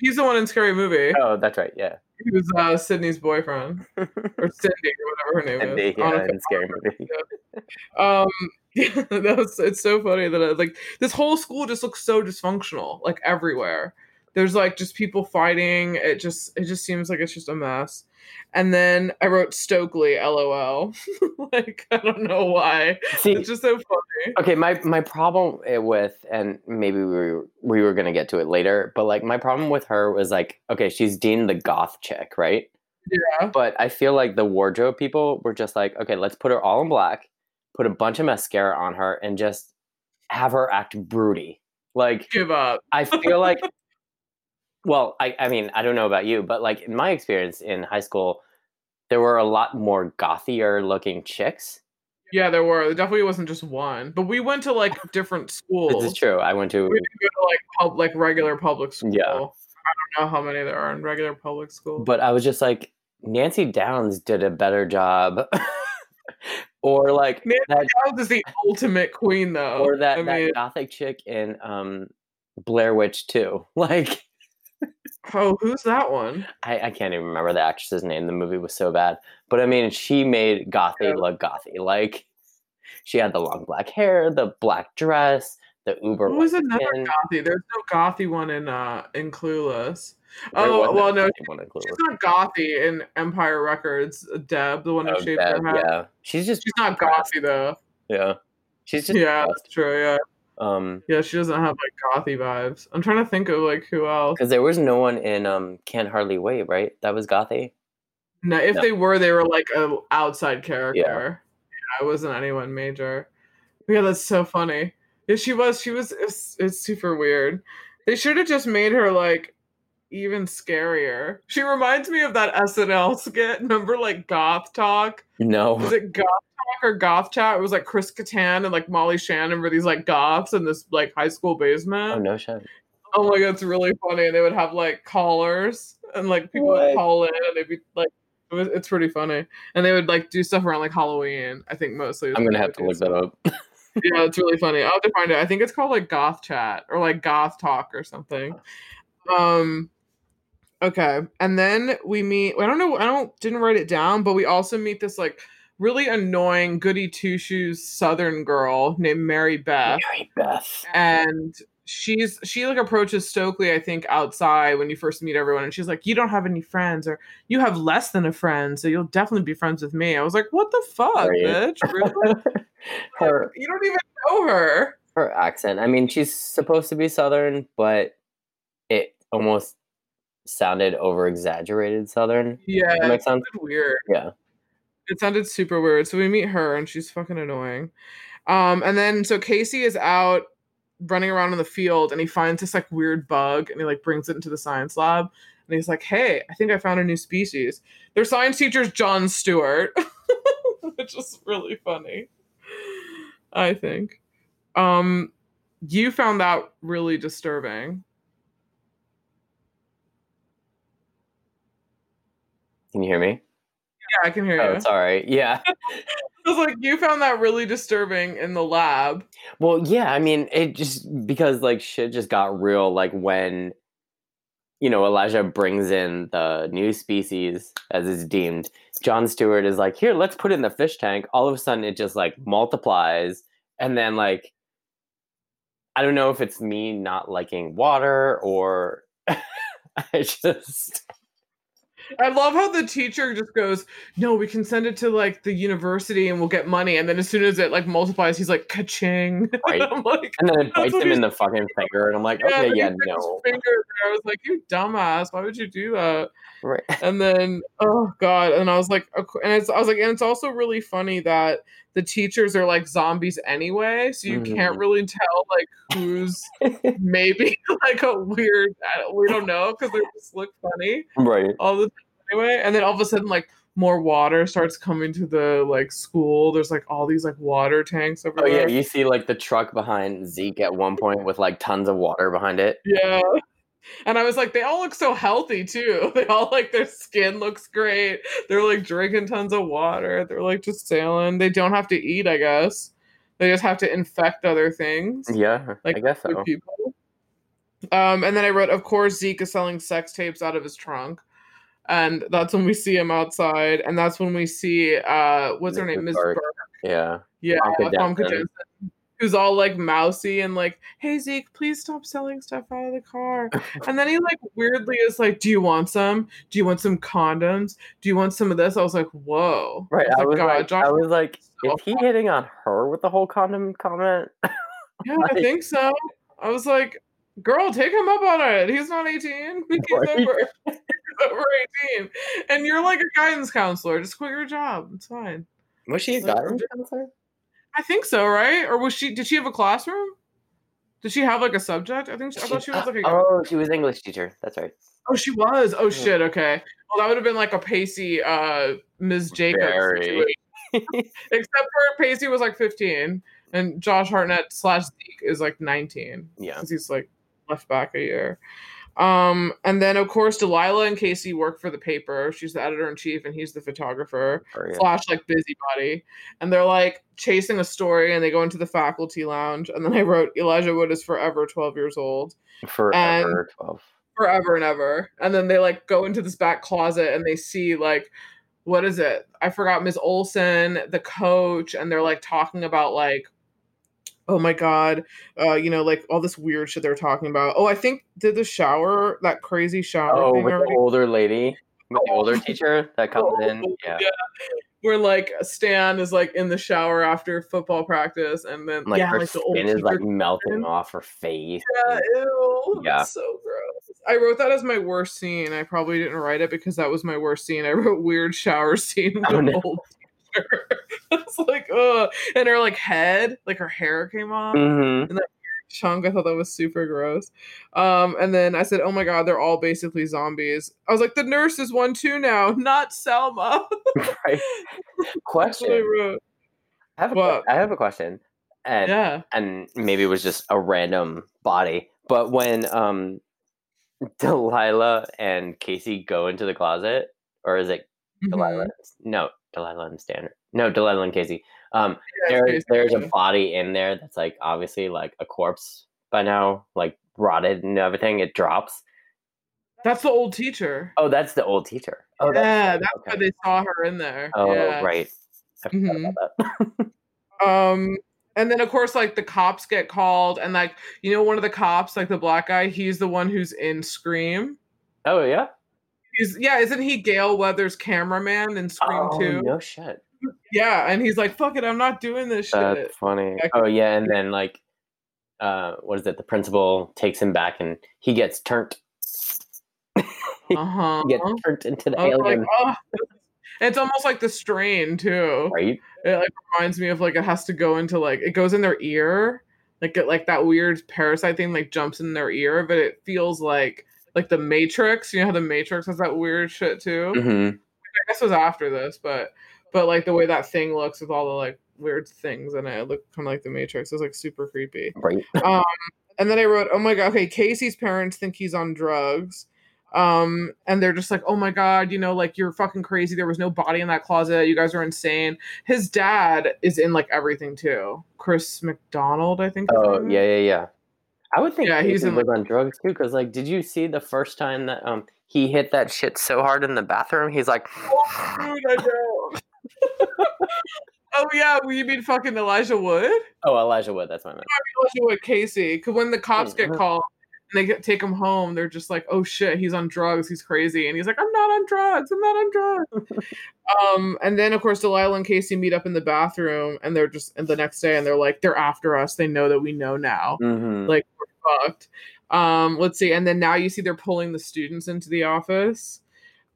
He's the one in Scary Movie. Oh, that's right. Yeah. He was uh, Sydney's boyfriend or Cindy or whatever her name And they is. On yeah, a- in scary movie. Um, yeah, that was it's so funny that I, like this whole school just looks so dysfunctional, like everywhere. There's like just people fighting. It just it just seems like it's just a mess. And then I wrote Stokely, lol. like I don't know why. See, It's just so funny. okay, my my problem with, and maybe we were, we were gonna get to it later, but like my problem with her was like, okay, she's Dean the goth chick, right? Yeah. But I feel like the wardrobe people were just like, okay, let's put her all in black, put a bunch of mascara on her, and just have her act broody. Like Give up. I feel like, well, I, I mean, I don't know about you, but like in my experience in high school, there were a lot more gothier looking chicks. Yeah, there were. There definitely wasn't just one. But we went to like different schools. This is true. I went to, We didn't go to like pub like regular public school. Yeah. I don't know how many there are in regular public school. but I was just like, Nancy Downs did a better job. or like Nancy that, Downs is the ultimate queen though. or that, I that mean, gothic chick in um, Blair Witch 2. Like, oh, who's that one? I, I can't even remember the actress's name. The movie was so bad. But I mean, she made Gothy Yeah. look Gothy. Like, she had the long black hair, the black dress, the uber. Who was another skin. gothy? There's no gothy one in uh in Clueless. There Oh well, no, anyone in Clueless. she's not gothy in Empire Records. Deb, the one who Oh, shaved Deb, her head. yeah, she's just She's not gothy though. Yeah, she's just Yeah, depressed. that's true. Yeah, Um, yeah, she doesn't have like gothy vibes. I'm trying to think of like who else. because there was no one in um Can't Hardly Wait, right? That was Gothy. No, if No. they were, they were like a outside character. Yeah, it wasn't anyone major. Yeah, that's so funny. Yeah, she was. She was. It's, it's super weird. They should have just made her like even scarier. She reminds me of that SNL skit. Remember, like Goth Talk? No, Was it Goth or Goth Chat? It was like Chris Kattan and like Molly Shannon were these like goths in this like high school basement. oh no shit. Oh my god, it's really funny. And they would have like callers and like people What? would call in and they'd be like it was, it's pretty funny. And they would like do stuff around like Halloween, I think mostly. I'm gonna have to would do look that up. Yeah, it's really funny. I'll have to find it. I think it's called like Goth Chat or like Goth Talk or something. Um okay. And then we meet I don't know, I don't didn't write it down, but we also meet this like really annoying goody two shoes southern girl named Mary Beth Mary Beth. and she's she like approaches Stokely, I think, outside when you first meet everyone, and she's like, "You don't have any friends, or you have less than a friend, so you'll definitely be friends with me." I was like, "What the fuck, bitch? Really? her you don't even know her." her accent. I mean, she's supposed to be southern, but it almost sounded over exaggerated southern. Yeah, That makes sense. weird. Yeah. It sounded super weird. So we meet her, and she's fucking annoying. Um, and then so Casey is out running around in the field, and he finds this like weird bug, and he like brings it into the science lab, and he's like, "Hey, I think I found a new species." Their science teacher's Jon Stewart, which is really funny. I think. Um, you found that really disturbing. Can you hear me? Yeah, I can hear Oh, you. sorry. Yeah. I was like, you found that really disturbing in the lab. Well, yeah, I mean, it just because like shit just got real like when you know, Elijah brings in the new species as is deemed. Jon Stewart is like, "Here, let's put it in the fish tank." All of a sudden it just like multiplies and then like I don't know if it's me not liking water or I just I love how the teacher just goes, "No, we can send it to like the university and we'll get money." And then as soon as it like multiplies, he's like, "Ka-ching!" Right. I'm like, and then it bites him in the fucking finger and I'm like. "Okay, yeah, no." Finger. I was like, "You dumbass! Why would you do that?" Right. And then, oh god! And I was like, "Ok-" and it's I was like, and it's also really funny that the teachers are like zombies anyway, so you can't Mhm. really tell like who's maybe like a weird. We don't know because they just look funny right. all the time anyway. And then all of a sudden, like more water starts coming to the like school. There's like all these like water tanks Oh everywhere. yeah, you see like the truck behind Zeke at one point with like tons of water behind it. Yeah. And I was like, they all look so healthy too. They all like their skin looks great. They're like drinking tons of water. They're like just sailing. They don't have to eat, I guess. They just have to infect other things. Yeah, Like, I guess so. people. Um, and then I wrote, of course, Zeke is selling sex tapes out of his trunk. And that's when we see him outside. And that's when we see uh what's her name? Miss Burke. Yeah. Yeah, Famke Famke Janssen. Janssen, who's all like mousy and like, "Hey Zeke, please stop selling stuff out of the car." and then he like weirdly is like, "Do you want some? Do you want some condoms? Do you want some of this?" I was like, "Whoa!" Right. I was "God, like, Josh I was like, so is he hitting on her with the whole condom comment? Yeah, I think so. I was like, girl, take him up on it. He's not 18. He's Right. over. Over 18. And you're like a guidance counselor. Just quit your job. It's fine. Was she a Like, guidance counselor? I think so, right? Or was she did she have a classroom? Did she have like a subject? I think she, I thought she was like a Oh, she was English teacher. That's right. Oh, she was. Oh shit, okay. Well that would have been like a Pacey uh Ms. Jacobs Very. Except for Pacey was like 15 and Josh Hartnett slash Zeke is like 19. Yeah. because he's like left back a year. Um, and then of course Delilah and Casey work for the paper. She's the editor in chief, and he's the photographer Or, yeah. slash like busybody. And they're like chasing a story, and they go into the faculty lounge. And then I wrote Elijah Wood is forever twelve years old, Forever twelve. forever and ever. And then they like go into this back closet, and they see like what is it? I forgot Ms. Olson, the coach, and they're like talking about like oh my god uh you know like all this weird shit they're talking about oh i think did the shower that crazy shower Oh, thing with already? the older lady, with the older teacher that comes in. Yeah. where like stan is like in the shower after football practice and then Like yeah her like the old skin is like melting off her face. yeah, ew, Yeah. it's so gross. I wrote that as my worst scene. I probably didn't write it because that was my worst scene. I wrote weird shower scene with Oh, no. old. it's like, ugh. And her like head, like her hair came off. Mm-hmm. chunk. I thought that was super gross. Um, and then I said, "Oh my god, they're all basically zombies." I was like, "The nurse is one too now, not Salma." Right. Question. I have que- I have a question, and Yeah. and maybe it was just a random body, but when um Delilah and Casey go into the closet, or is it Delilah? Mhm. No, Delilah and Standard. No, Delilah and Casey. Um, Yeah, there, there's a body in there that's like obviously like a corpse by now, like rotted and everything. It drops. That's the old teacher. Oh, that's the old teacher. Oh, yeah, right, that's okay. why they saw her in there. Oh, yeah. right. Mhm. Um, and then of course, like the cops get called, and like you know, one of the cops, like the black guy, he's the one who's in Scream. oh yeah. He's yeah, isn't he Gale Weathers' cameraman in Scream Oh, Two? no shit. Yeah, and he's like, "Fuck it, I'm not doing this shit." That's funny. Oh yeah, and then like, uh, what is it? The principal takes him back, and he gets turned. Uh huh. He gets turned into the was like, oh, it's almost like the strain too. right? It like reminds me of like it has to go into like it goes in their ear, like it, like that weird parasite thing like jumps in their ear, but it feels like like the Matrix. You know how the Matrix has that weird shit too. hmm I guess it was after this, but but like the way that thing looks with all the like weird things in it, it looked kind of like the Matrix. It was like super creepy. Right. Um, and then I wrote, oh my god, okay, Casey's parents think he's on drugs. Um, and they're just like, oh my god, you know, like you're fucking crazy. There was no body in that closet. You guys are insane. His dad is in like everything too. Chris McDonald, I think. Oh yeah, yeah, yeah. I would think Yeah, he's in, was on drugs too, because like, did you see the first time that um he hit that shit so hard in the bathroom? He's like, Oh, dude, I know. oh yeah, well, you mean fucking Elijah Wood? oh Elijah Wood. That's my man. Elijah Wood Casey. Because when the cops get Mhm. called and they get, take him home, they're just like, "Oh shit, he's on drugs. He's crazy." And he's like, "I'm not on drugs. I'm not on drugs." um, and then of course Delilah and Casey meet up in the bathroom, and they're just and the next day, and they're like, "They're after us. They know that we know now. hmm Like we're fucked." Um, let's see. And then now you see they're pulling the students into the office.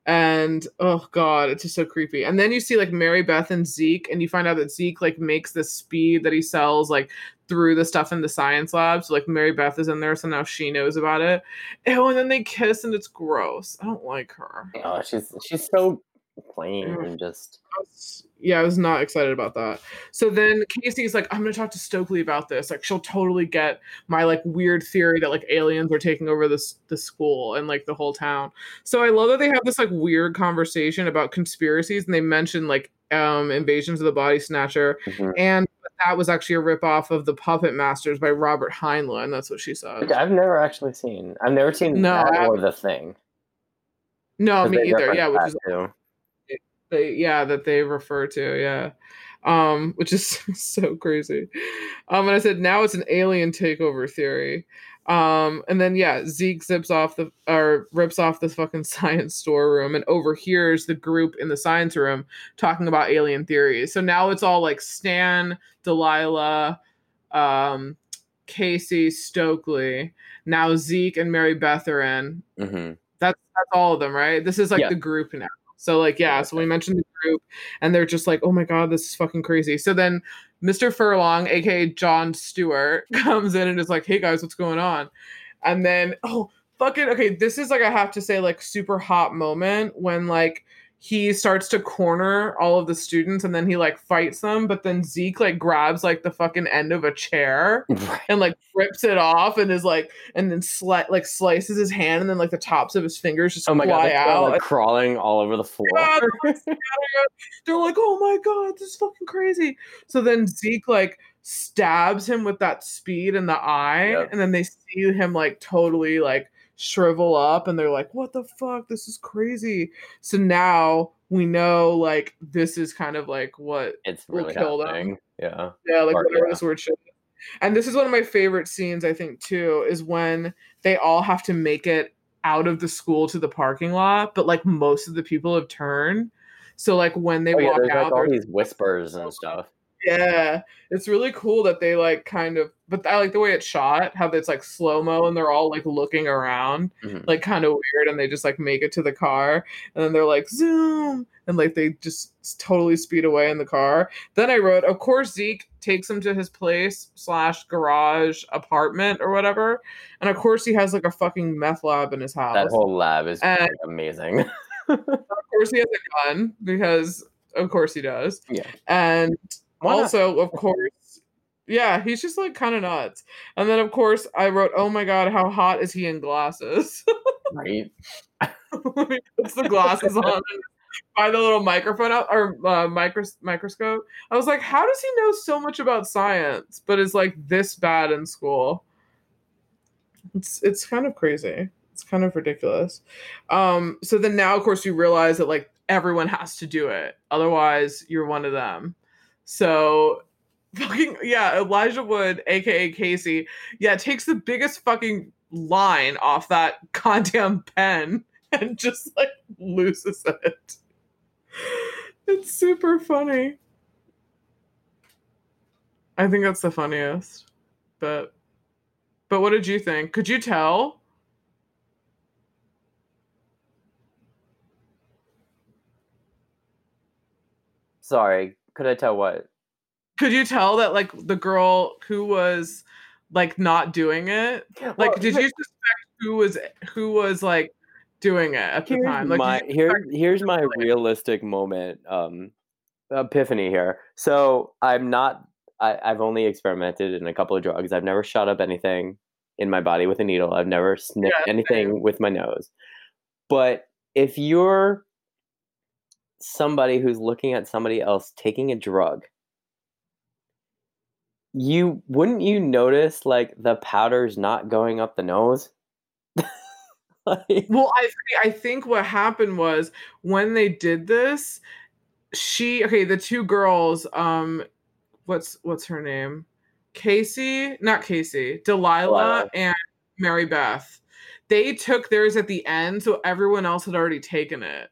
And oh god, it's just so creepy. And then you see like Mary Beth and Zeke, and you find out that Zeke like makes the speed that he sells like through the stuff in the science lab. So like Mary Beth is in there, so now she knows about it. Oh, and then they kiss, and it's gross. I don't like her. Oh, she's she's so plain Mm. and just I was- yeah, I was not excited about that. So then Casey's like, I'm gonna talk to Stokely about this. Like, she'll totally get my like weird theory that like aliens are taking over this the school and like the whole town. So I love that they have this like weird conversation about conspiracies, and they mention like um invasions of the body snatcher, Mhm. and that was actually a ripoff of the Puppet Masters by Robert Heinlein. That's what she said. I've never actually seen. I've never seen No, that or the thing. No, me either. Yeah, which is too. They yeah that they refer to yeah um which is so crazy um and i said now it's an alien takeover theory um and then yeah zeke zips off the or rips off this fucking science storeroom and overhears the group in the science room talking about alien theories so now it's all like stan delilah um casey stokely now zeke and mary beth are in hmm that's that's all of them, right? This is like Yeah. the group now. So like yeah, so we mentioned the group and they're just like, "Oh my god, this is fucking crazy." So then Mr. Furlong, aka Jon Stewart, comes in and is like, "Hey guys, what's going on?" And then oh, fucking okay, this is like I have to say like super hot moment when like he starts to corner all of the students and then he like fights them, but then Zeke like grabs like the fucking end of a chair Right. and like rips it off and is like and then sli- like slices his hand and then like the tops of his fingers just Oh my god, fly that's out. like crawling all over the floor. Yeah, They're like, oh my god, this is fucking crazy. So then Zeke like stabs him with that speed in the eye, Yep. and then they see him like totally like shrivel up, and they're like, what the fuck? This is crazy. So now we know like this is kind of like what it's really kill them. Yeah. yeah, like Or- whatever yeah. this word shit. And this is one of my favorite scenes, I think, too, is when they all have to make it out of the school to the parking lot, but like most of the people have turned. So like when they Oh, walk there's out, like all these whispers and stuff. Yeah, it's really cool that they like kind of, but I like the way it's shot, how it's like slow mo and they're all like looking around, Mhm. like kind of weird, and they just like make it to the car, and then they're like zoom, and like they just totally speed away in the car. Then I wrote, of course, Zeke takes him to his place slash garage apartment or whatever, and of course he has like a fucking meth lab in his house. That whole lab is And- amazing. of course he has a gun because of course he does. Yeah. And Why not? also, of course, Yeah, he's just like kind of nuts. And then of course I wrote, "Oh my god, how hot is he in glasses?" right. he puts the glasses on by the little microphone or uh, micros- microscope. I was like, how does he know so much about science, but is like this bad in school? It's it's kind of crazy. It's kind of ridiculous. Um, so then now, of course, you realize that like everyone has to do it, otherwise you're one of them. So fucking yeah, Elijah Wood, aka Casey, yeah, takes the biggest fucking line off that goddamn pen and just like loses it. It's super funny. I think that's the funniest. But but what did you think? Could you tell? Sorry, could I tell what? Could you tell that like the girl who was like not doing it? Like Well, did you suspect who was who was like doing it at the time? Like my here here's my realistic moment um epiphany here so i'm not I, i've only experimented in a couple of drugs i've never shot up anything in my body with a needle i've never sniffed Yeah, anything with my nose but if you're somebody who's looking at somebody else taking a drug you wouldn't you notice like the powder's not going up the nose Like- Well, I thi- I think what happened was when they did this, she okay, the two girls, um, what's what's her name? Casey, not Casey, Delilah, Delilah. and Mary Beth. They took theirs at the end, so everyone else had already taken it.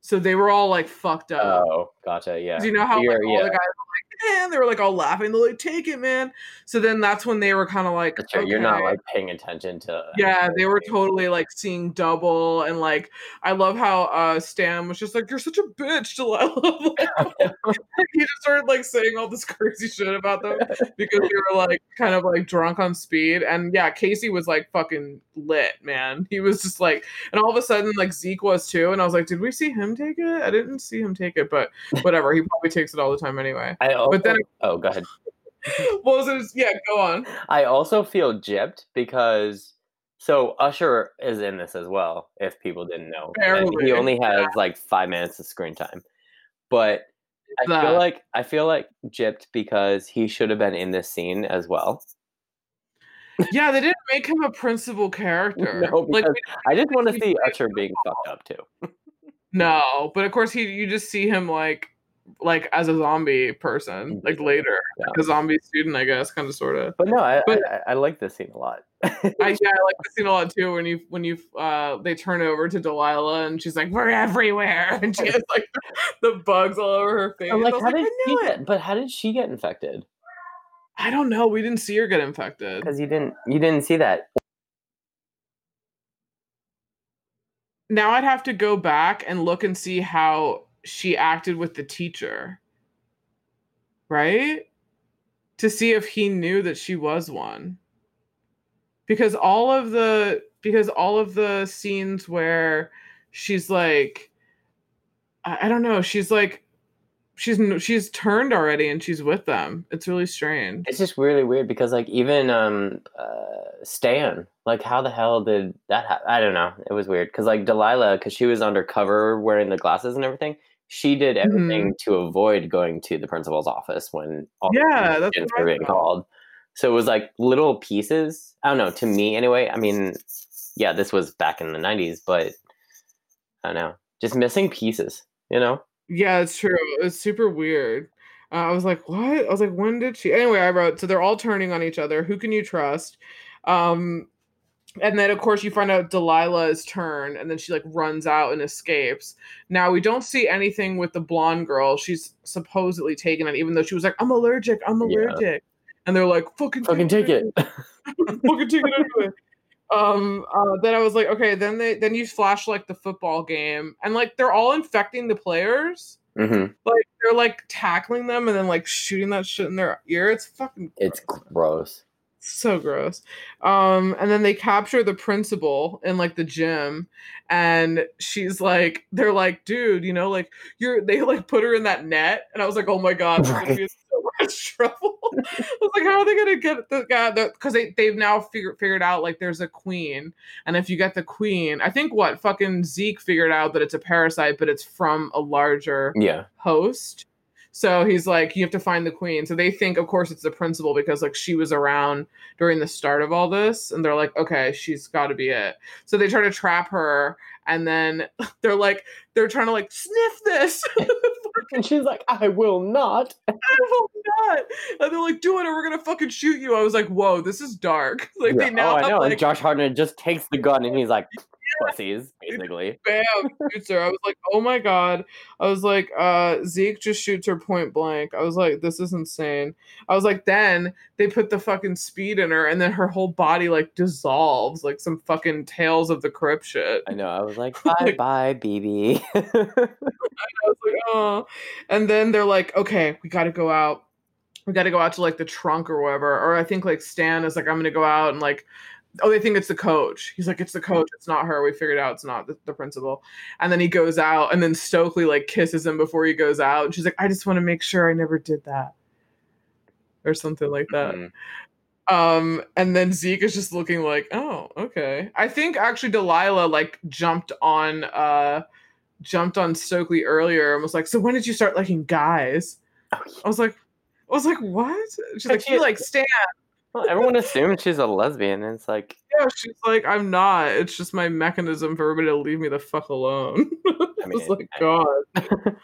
So they were all like fucked up. oh gotcha yeah you know how like, all yeah. the guys were like, man, they were like all laughing. They're like, take it, man. So then that's when they were kind of like, right. You're not like paying attention to. yeah they were totally like seeing double and like i love how uh stan was just like you're such a bitch delilah he just started like saying all this crazy shit about them because they were like kind of like drunk on speed and yeah casey was like fucking lit man he was just like and all of a sudden like zeke was too and i was like did we see him take it i didn't see him take it but whatever he probably takes it all the time anyway I But then- oh, go ahead. was it yeah go on I also feel gypped because so Usher is in this as well. If people didn't know, he only has like five minutes of screen time, but I That. Uh, feel like I feel like gypped because he should have been in this scene as well. yeah they didn't make him a principal character No, like I just want to see Usher being fucked up too. No, but of course he you just see him like like as a zombie person like later Yeah. like a zombie student I guess kind of sort of. But no, I, But- I, I like this scene a lot. I yeah I like the scene a lot too when you when you uh they turn over to Delilah and she's like we're everywhere and she has like the bugs all over her face. I'm like, how like, did she get? But how did she get infected? I don't know. We didn't see her get infected. Because you didn't you didn't see that. Now I'd have to go back and look and see how she acted with the teacher. Right? To see if he knew that she was one. Because all of the because all of the scenes where she's like I, don't know, she's like she's she's turned already and she's with them. It's really strange. It's just really weird because like even um uh Stan, like how the hell did that happen? I don't know. It was weird because like Delilah, because she was undercover wearing the glasses and everything, she did Mm-hmm. everything to avoid going to the principal's office when all the Yeah, what I were being called. So it was like little pieces. I don't know. To me, anyway. I mean, yeah, this was back in the '90s, but I don't know, just missing pieces. You know? Yeah, it's true. It's super weird. Uh, I was like, what? I was like, when did she? Anyway, I wrote, so they're all turning on each other. Who can you trust? Um, and then, of course, you find out Delilah's turn, and then she like runs out and escapes. Now, we don't see anything with the blonde girl. She's supposedly taken it, even though she was like, I'm allergic. I'm Yeah. allergic. And they're like, fucking, Fucking take it. fucking take it anyway. Um, uh, then I was like, okay, then they then you flash like the football game, and like they're all infecting the players hmm like they're like tackling them and then like shooting that shit in their ear. It's fucking It's gross. So gross. Um, and then they capture the principal in like the gym, and she's like, they're like, dude, you know, like you're they like put her in that net, and I was like, oh my god, this Right. is so much much trouble. I was like, how are they gonna get the guy? Because they they've now figured figured out like there's a queen, and if you get the queen, I think what fucking Zeke figured out that it's a parasite, but it's from a larger Yeah. host. So he's like, you have to find the queen. So they think, of course, it's the principal because like she was around during the start of all this, and they're like, okay, she's got to be it. So they try to trap her, and then they're like, they're trying to like sniff this. And she's like, I will not. I will not. And they're like, do it or we're gonna fucking shoot you. I was like, whoa, this is dark. Like Yeah. they now oh, I have know. like and Josh Hartnett just takes the gun and he's like, pussies, basically. bam shoots her. I was like, oh my god. I was like, uh Zeke just shoots her point blank. I was like, this is insane. I was like, then they put the fucking speed in her and then her whole body like dissolves like some fucking tales of the crypt shit. I know. I was like, bye bye, Bebe. I was like, oh. And then they're like, okay, we got to go out. We got to go out to like the trunk or whatever. Or I think like Stan is like, I'm going to go out and like, oh, they think it's the coach. He's like, it's the coach. It's not her. We figured out it's not the, the principal. And then he goes out and then Stokely like kisses him before he goes out. And she's like, I just want to make sure I never did that. Or something like that. Mm. Um, and then Zeke is just looking like, oh, okay. I think actually Delilah like jumped on uh jumped on Stokely earlier and was like, so when did you start liking guys? Oh. I was like, I was like, what? She's like, she- you like Stan. Well, everyone assumes she's a lesbian, and it's like, Yeah, she's like, I'm not. It's just my mechanism for everybody to leave me the fuck alone. I mean, like, I- God.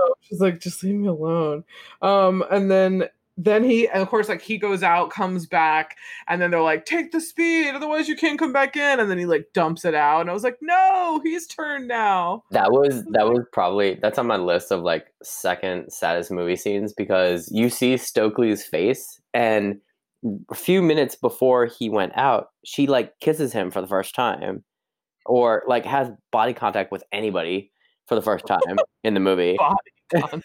Oh, she's like, just leave me alone. Um, and then then he and of course like he goes out, comes back, and then they're like, take the speed, otherwise you can't come back in. And then he like dumps it out. And I was like, no, he's turned now. that was that was probably that's on my list of like second saddest movie scenes because you see Stokely's face and a few minutes before he went out, she like kisses him for the first time, or like has body contact with anybody for the first time in the movie.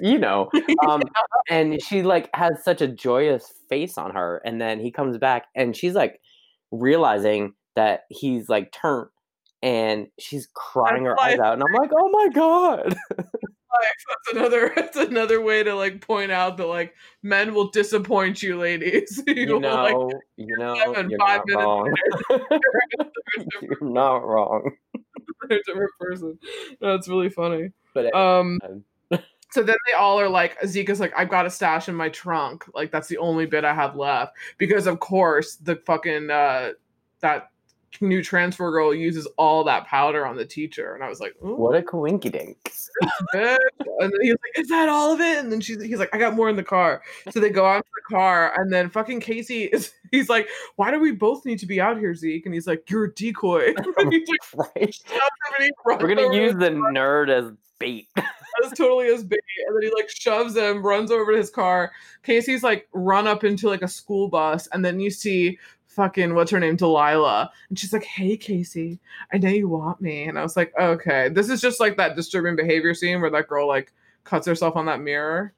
You know, um, and she like has such a joyous face on her, and then he comes back, and she's like realizing that he's like turned, and she's crying her eyes out, and I'm like, oh my god. That's another that's another way to like point out that like men will disappoint you, ladies. You, you will, like, know, you know, you're five not wrong. you're not wrong. they're a different person. That's really funny. But Um, um, so then they all are like, Zeke is like, I've got a stash in my trunk. Like that's the only bit I have left because of course the fucking uh that new transfer girl uses all that powder on the teacher, and I was like, Ooh, what a coinkydink. And then he's like, "Is that all of it?" And then she's he's like, "I got more in the car." So they go out to the car, and then fucking Casey is he's like, "Why do we both need to be out here, Zeke?" And he's like, "You're a decoy." Like, Right? "Shove him," and he runs We're gonna use to the nerd as bait. That's totally his bait. And then he like shoves him, runs over to his car. Casey's like run up into like a school bus, and then you see fucking what's her name, Delilah, and she's like, "Hey, Casey, I know you want me." And I was like, "Okay, this is just like that disturbing behavior scene where that girl like cuts herself on that mirror."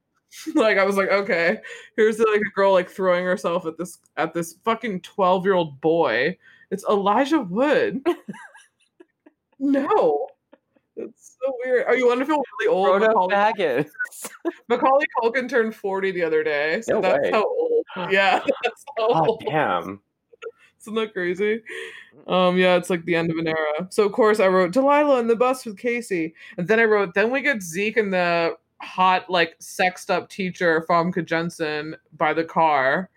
like I was like, "Okay, here's like a girl like throwing herself at this at this fucking twelve year old boy." It's Elijah Wood. no. It's so weird. Oh, you want to feel really old? Rhoda Macaulay. Macaulay Culkin turned 40 the other day. So No that's way. how old. Yeah, that's how God old. damn. Isn't that crazy? Um, yeah, it's like the end of an era. So of course I wrote Delilah in the bus with Casey. And then I wrote, then we get Zeke and the hot, like sexed up teacher, Famke Janssen, by the car.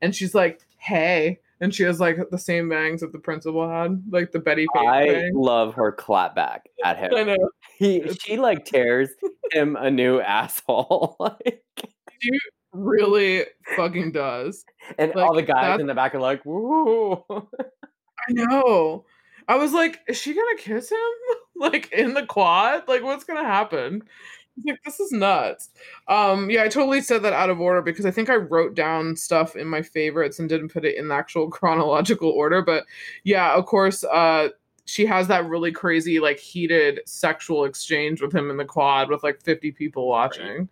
And she's like, hey. And she has like the same bangs that the principal had, like the Betty I bangs. love her clap back at him. I know. He she like tears him a new asshole. like She really fucking does. and Like, all the guys in the back are like, woo. I know. I was like, is she gonna kiss him? like in the quad? Like what's gonna happen? Like, this is nuts. Um, yeah, I totally said that out of order because I think I wrote down stuff in my favorites and didn't put it in the actual chronological order. But yeah, of course, uh she has that really crazy, like heated sexual exchange with him in the quad with like 50 people watching.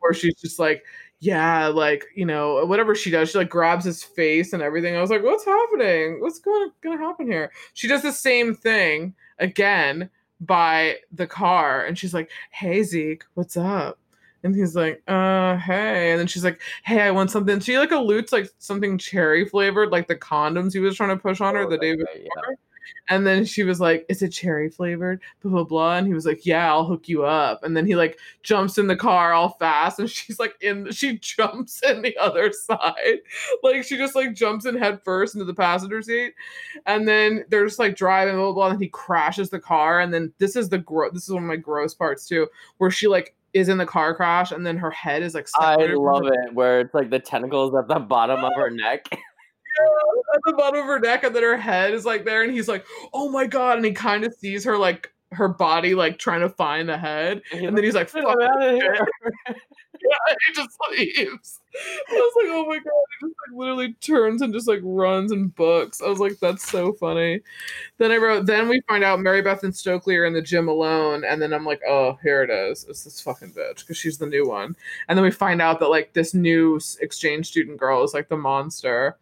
Where she's just like, yeah, like you know, whatever she does, she like grabs his face and everything. I was like, what's happening? What's going gonna happen here? She does the same thing again by the car, and she's like, hey Zeke, what's up? And he's like, uh, hey. And then she's like, hey, I want something. She like alludes like something cherry flavored, like the condoms he was trying to push on her Oh, the day before. yeah. And then she was like, is it cherry flavored? Blah, blah, blah. And he was like, yeah, I'll hook you up. And then he like jumps in the car all fast. And she's like, in, she jumps in the other side. Like she just like jumps in head first into the passenger seat. And then they're just like driving, blah, blah, blah. And he crashes the car. And then this is the gro- this is one of my gross parts too, where she like is in the car crash and then her head is like I love it where it's like the tentacles at the bottom of her neck. at the bottom of her neck and then her head is like there and he's like oh my god and he kind of sees her like her body like trying to find the head and then he's like "Get fuck out of here." yeah, he just leaves. I was like oh my god he just like literally turns and just like runs and books. I was like that's so funny. Then i wrote then we find out mary beth and stokely are in the gym alone and then i'm like oh here it is. It's this fucking bitch because she's the new one. And then we find out that like this new exchange student girl is like the monster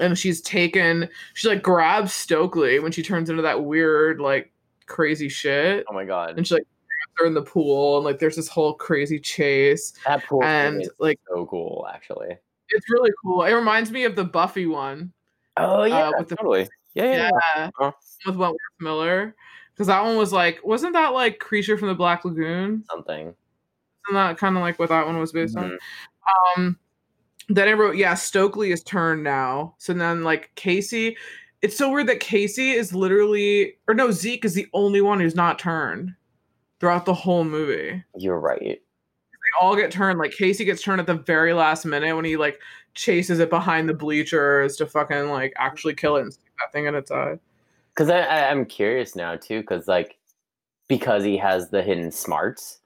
and she's taken she like grabs stokely when she turns into that weird like crazy shit Oh my god. and she like grabs her in the pool and like there's this whole crazy chase That pool and, is like- so cool actually. it's really cool it reminds me of the buffy one Oh yeah, with the- totally. Yeah, yeah. yeah, yeah. Oh. with wentworth miller because that one was like wasn't that like creature from the black lagoon Something. isn't that kind of like what that one was based on Mhm. Um, then I wrote, yeah, Stokely is turned now. So then, like Casey, it's so weird that Casey is literally, or no, Zeke is the only one who's not turned throughout the whole movie. You're right. They all get turned. Like Casey gets turned at the very last minute when he like chases it behind the bleachers to fucking like actually kill it and stick that thing in its eye. Because I, I, I'm curious now too, because like because he has the hidden smarts,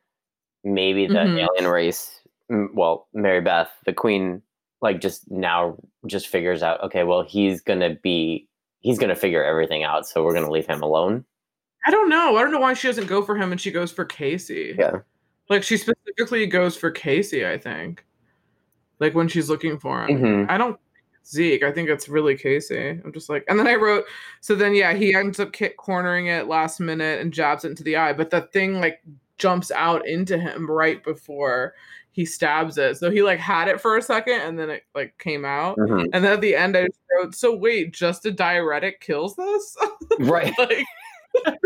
maybe the Mhm. alien race, well, Mary Beth, the queen, like just now just figures out, okay, well, he's gonna be, he's gonna figure everything out, so we're gonna leave him alone. I don't know. I don't know why she doesn't go for him and she goes for Casey. Yeah. Like she specifically goes for Casey, I think. Like when she's looking for him. Mhm. I don't Zeke. I think it's really Casey. I'm just like, and then I wrote, so then yeah, he ends up cornering it last minute and jabs it into the eye, but the thing like jumps out into him right before he stabs it. So he like had it for a second and then it like came out. Mhm. And then at the end, I wrote, so wait, just a diuretic kills this? Right. like this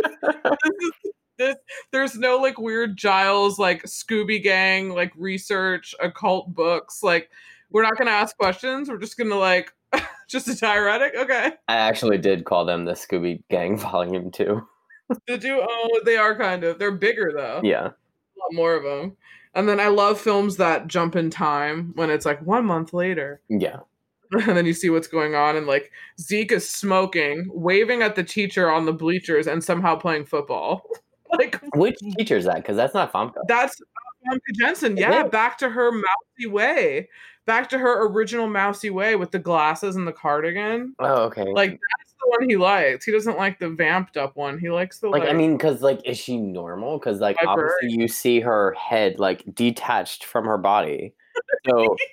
is this there's no like weird giles like scooby gang like research occult books like we're not gonna ask questions we're just gonna like just a diuretic okay I actually did call them the Scooby Gang Volume Two. did you oh they are kind of they're bigger though Yeah. a lot more of them and then i love films that jump in time when it's like one month later Yeah. and then you see what's going on and like zeke is smoking waving at the teacher on the bleachers and somehow playing football like Which teacher is that? Because that's not Famke. That's Famke Janssen. Yeah, back to her mouthy way. Back to her original mousy way with the glasses and the cardigan. Oh, okay. Like that's the one he likes. He doesn't like the vamped up one. He likes the like like, i mean because like is she normal because like obviously you see her head like detached from her body so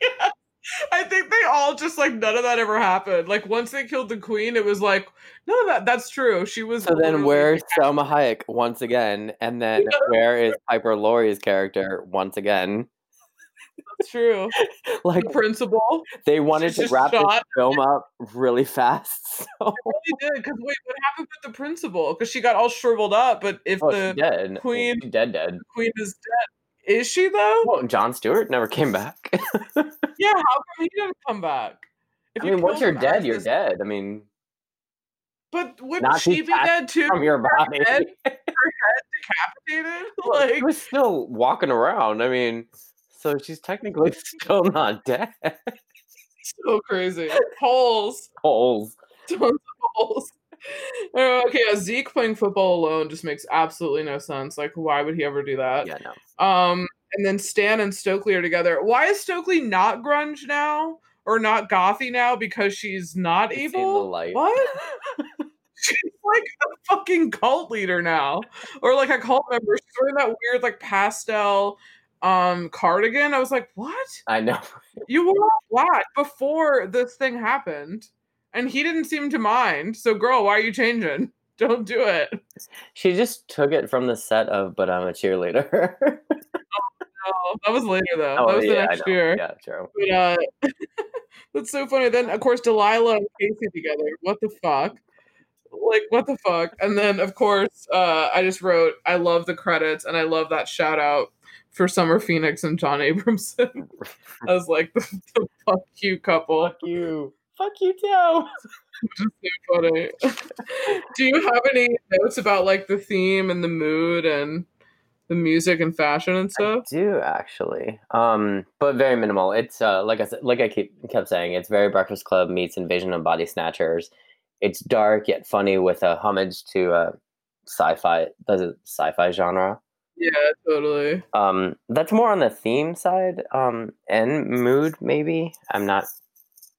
I think they all just like none of that ever happened. Like once they killed the queen, it was like none of that. That's true. She was. so then where's salma hayek once again and then where is piper laurie's character once again That's true. like The principal. they wanted to wrap this shot. film up really fast so They did because wait, what happened with the principal? Because she got all shriveled up. But if oh, the dead queen- She's dead dead queen is dead, is she though? well jon stewart never came back Yeah, how come he didn't come back? If i you mean once you're dead you're dead i mean But wouldn't she be dead too? from your Her body head- Decapitated? Well, Like she was still walking around. I mean, so she's technically still not dead. so crazy. Holes. Holes. Tons of holes. Uh, okay, yeah, Zeke playing football alone just makes absolutely no sense. Like, why would he ever do that? Yeah, no. Um, and then Stan and Stokely are together. Why is Stokely not grunge now or not gothy now? Because she's not seen evil. light. What? She's like a fucking cult leader now, or like a cult member. She's wearing that weird like pastel um cardigan. I was like, what? I know. You were all black before this thing happened, and he didn't seem to mind. So, girl, why are you changing? Don't do it. She just took it from the set of "But I'm a Cheerleader." Oh, That was later though. Oh, that was the yeah, I next year. Yeah, true. But uh, that's so funny. Then of course Delilah and Casey together. What the fuck? Like what the fuck? And then of course uh, I just wrote I love the credits and I love that shout out for Summer Phoenix and Jon Abrahams. I was like the, the fuck you couple. Fuck you. Fuck you too. Which is so funny. Do you have any notes about like the theme and the mood and the music and fashion and I stuff? do actually, um, but very minimal. It's uh, like I said, like I keep kept saying, it's very Breakfast Club meets Invasion of Body Snatchers. It's dark yet funny with a homage to uh, sci-fi, the sci-fi genre. Yeah, totally. Um, that's more on the theme side, um, and mood maybe. I'm not.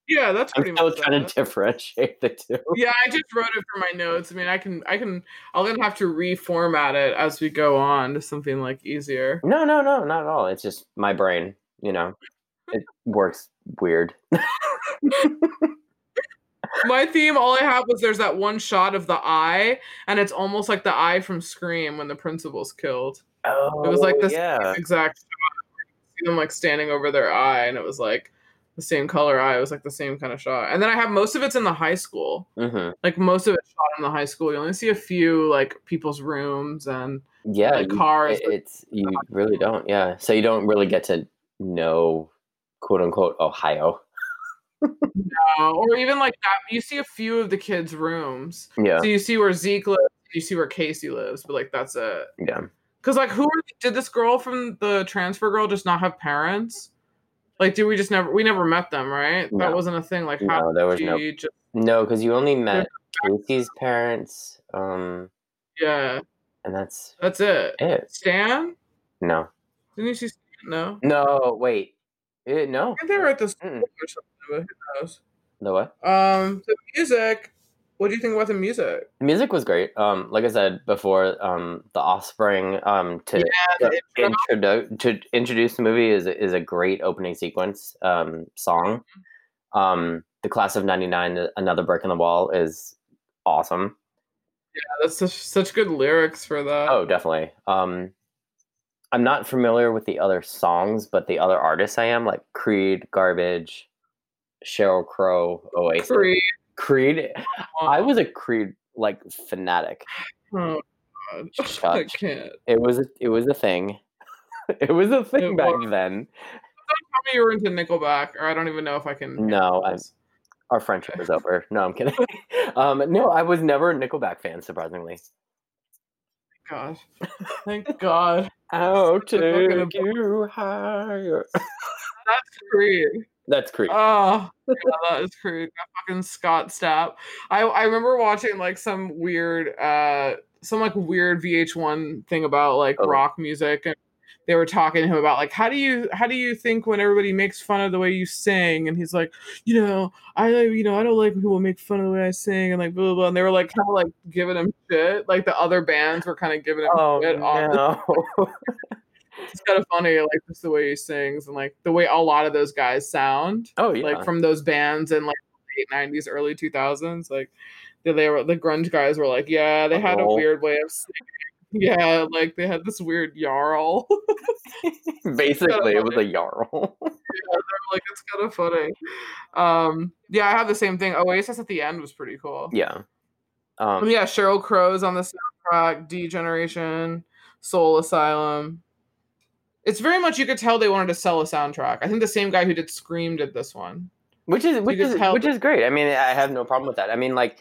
Yeah, that's pretty I'm still much trying that. to differentiate the two. Yeah, I just wrote it for my notes. I mean, I can, I can, I'll then have to reformat it as we go on to something like easier. No, no, no, not at all. It's just my brain. You know, it works weird. My theme, all I have was there's that one shot of the eye, and it's almost like the eye from Scream when the principal's killed. Oh, It was like this Yeah. exact shot. See them like standing over their eye, and it was like the same color eye. It was like the same kind of shot. And then I have most of it's in the high school. hmm Like most of it's shot in the high school. You only see a few like people's rooms and Yeah, like you- cars. it- it's you really don't. Yeah, so you don't really get to know, quote unquote, Ohio. Uh, or even like that. You see a few of the kids' rooms. Yeah, So you see where Zeke lives, you see where Casey lives, but like that's it. yeah. Because like, who are, did this girl from the transfer girl just not have parents? Like, did we just never? We never met them, right? No. That wasn't a thing. Like, how No, there was no. just? No, because you only met Casey's parents, um, Yeah, and that's that's it. it. Stan? No, Didn't you see? Stan? No. no, wait, Eh, no. Think they were at the who knows? The what? Um, the music. What do you think about the music? The music was great. Um, like I said before, um, the Offspring, um, to Yeah, to, the intro. to introduce the movie is is a great opening sequence um, song. Um, the Class of '99, Another Brick in the Wall, is awesome. Yeah, that's such such good lyrics for that. Oh, definitely. Um, I'm not familiar with the other songs, but the other artists I am, like Creed, Garbage, Sheryl Crow, Oasis. Creed. Creed. I was a Creed like fanatic. Oh god, I can't. It was a, it was a thing. it was a thing It back was. then. Tell me you were into Nickelback, or I don't even know if I can. No, Our friendship is over. No, I'm kidding. um, no, I was never a Nickelback fan, surprisingly. God, thank God. I'll take you higher. That's Creed. That's Creed. Oh, yeah, that is Creed. That fucking Scott Stapp. I I remember watching like some weird, uh, some like weird VH1 thing about like Oh. rock music, and they were talking to him about like how do you how do you think when everybody makes fun of the way you sing, and he's like, you know, I you know I don't like when people make fun of the way I sing, and like blah blah blah. And they were like kind of like giving him shit. Like the other bands were kind of giving him Oh shit no! it's kind of funny, like just the way he sings and like the way a lot of those guys sound, oh yeah. like from those bands in like late nineties, early two thousands. Like they, they were the grunge guys were like, yeah, they had a weird way of singing. Yeah, like they had this weird yarl. Basically, it was a yarl. Yeah, like it's kind of funny. Um, yeah, I have the same thing. Oasis at the end was pretty cool. yeah. Um, Um, yeah, Sheryl Crow's on the soundtrack, D Generation, Soul Asylum. It's very much you could tell they wanted to sell a soundtrack. I think the same guy who did Scream did this one. which is which is which is great. I mean, I have no problem with that. I mean, like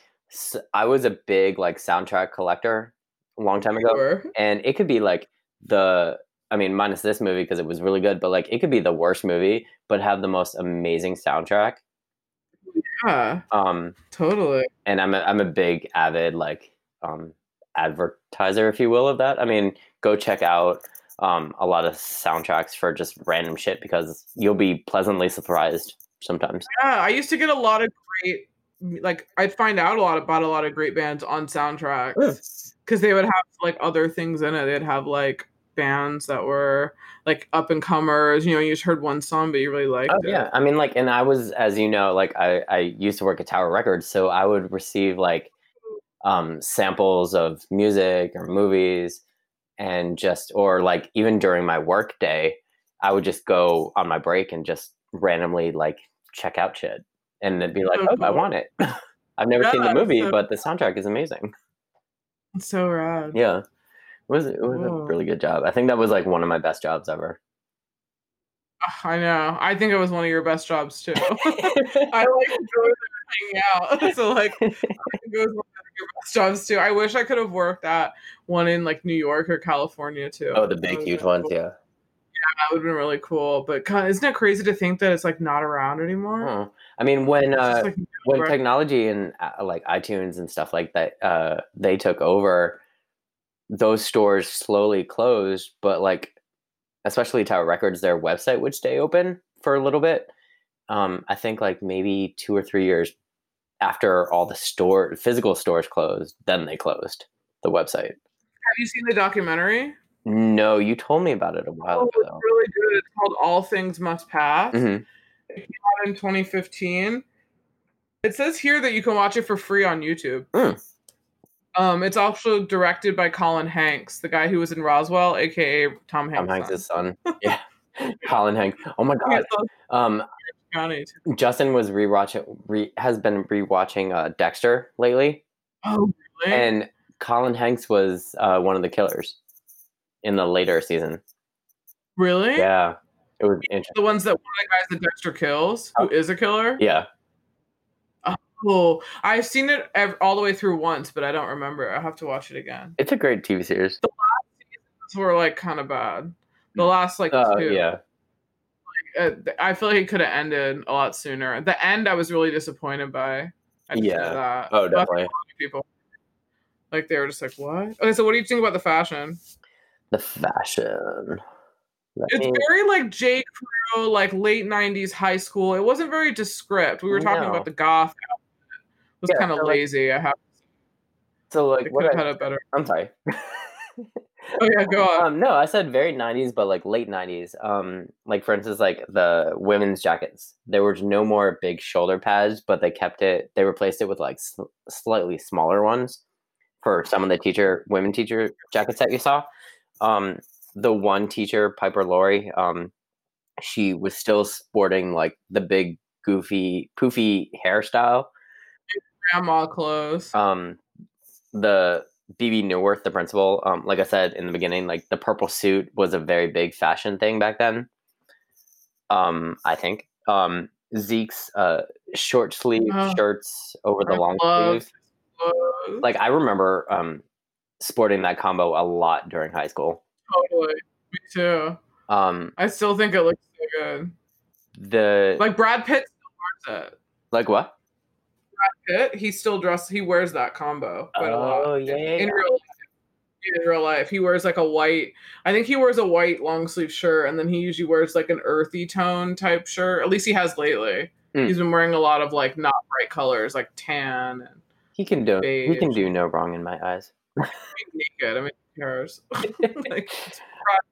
I was a big like soundtrack collector a long time ago, Sure. and it could be like the I mean, minus this movie because it was really good, but like it could be the worst movie, but have the most amazing soundtrack. Yeah, Um, totally. and I'm a, I'm a big avid like um advertiser, if you will, of that. I mean, go check out um a lot of soundtracks for just random shit because you'll be pleasantly surprised sometimes. Yeah, I used to get a lot of great, like I'd find out a lot about a lot of great bands on soundtracks because they would have like other things in it. They'd have like bands that were like up and comers. You know, you just heard one song, but you really liked Oh it. yeah, I mean, like, and I was, as you know, like, I I used to work at Tower Records, so I would receive like um samples of music or movies, and just or like even during my work day, I would just go on my break and just randomly like check out shit and then be like, oh, I mm-hmm. want it. I've never seen the movie, so- but the soundtrack is amazing. It's so rad. Yeah, it was it was a really good job. I think that was like one of my best jobs ever. Ah, I know. I think it was one of your best jobs too. I like go there and hang out. So like it was one your best jobs too. I wish I could have worked at one in like New York or California too. oh, the big huge ones, cool. yeah. That would have been really cool. But God, isn't it crazy to think that it's like not around anymore? Oh. I mean, when uh, just, like, when technology and uh, like iTunes and stuff like that, uh, they took over, those stores slowly closed, but like, especially Tower Records, their website would stay open for a little bit. Um, I think like maybe two or three years after all the store physical stores closed, then they closed the website. have you seen the documentary? No, you told me about it a while Oh, ago. it's really good. It's called All Things Must Pass. Mhm. out in 2015. It says here that you can watch it for free on YouTube. Mm. Um, it's also directed by Colin Hanks, the guy who was in Roswell, aka Tom Hanks. Tom Hanks' son. yeah. Colin Hanks. Oh my god. Um, Justin was rewatching re, has been rewatching uh, Dexter lately, Oh, really? and Colin Hanks was uh, one of the killers in the later season. really? Yeah, it was interesting. The ones that one of the guys that Dexter kills, who is a killer. Yeah, Cool. I've seen it ev- all the way through once, but I don't remember. I have to watch it again. it's a great TV series. Those were like kind of bad. The last like Uh, two. yeah, uh, I feel like it could have ended a lot sooner. The end, I was really disappointed by. I Yeah. That. oh, But I think definitely. a lot of people, like they were just like, "What?" Okay, so what do you think about the fashion? The fashion. Let It's me- very like J. Crew, like late '90s high school. It wasn't very descript. We were talking No. about the goth. It was Yeah, kind of so, like, lazy. I have. so like what I, had a better. I'm sorry. Oh yeah, go on. um, no, I said very '90s, but like late '90s. Um, like for instance, like the women's jackets. There was no more big shoulder pads, but they kept it. They replaced it with like sl- slightly smaller ones for some of the teacher women teacher jackets that you saw. Um, the one teacher, Piper Laurie, um, she was still sporting like the big goofy poofy hairstyle. Grandma clothes. Um, the Bebe Neuwirth, the principal, um, like I said in the beginning, like the purple suit was a very big fashion thing back then. Um, I think. Um, Zeke's uh, short sleeve Oh. shirts over the I long love sleeve. Like I remember um, sporting that combo a lot during high school. totally. Me too. Um, I still think it looks so good. the like, Like Brad Pitt still wears it. Like what? Pitt, he still dress. He wears that combo quite a lot. Oh yeah, in real life. In real life, he wears like a white. I think he wears a white long sleeve shirt, and then he usually wears like an earthy tone type shirt. At least he has lately. Mm. He's been wearing a lot of like not bright colors, like tan and He can do he can do no wrong in my eyes. naked. I mean, who cares? like,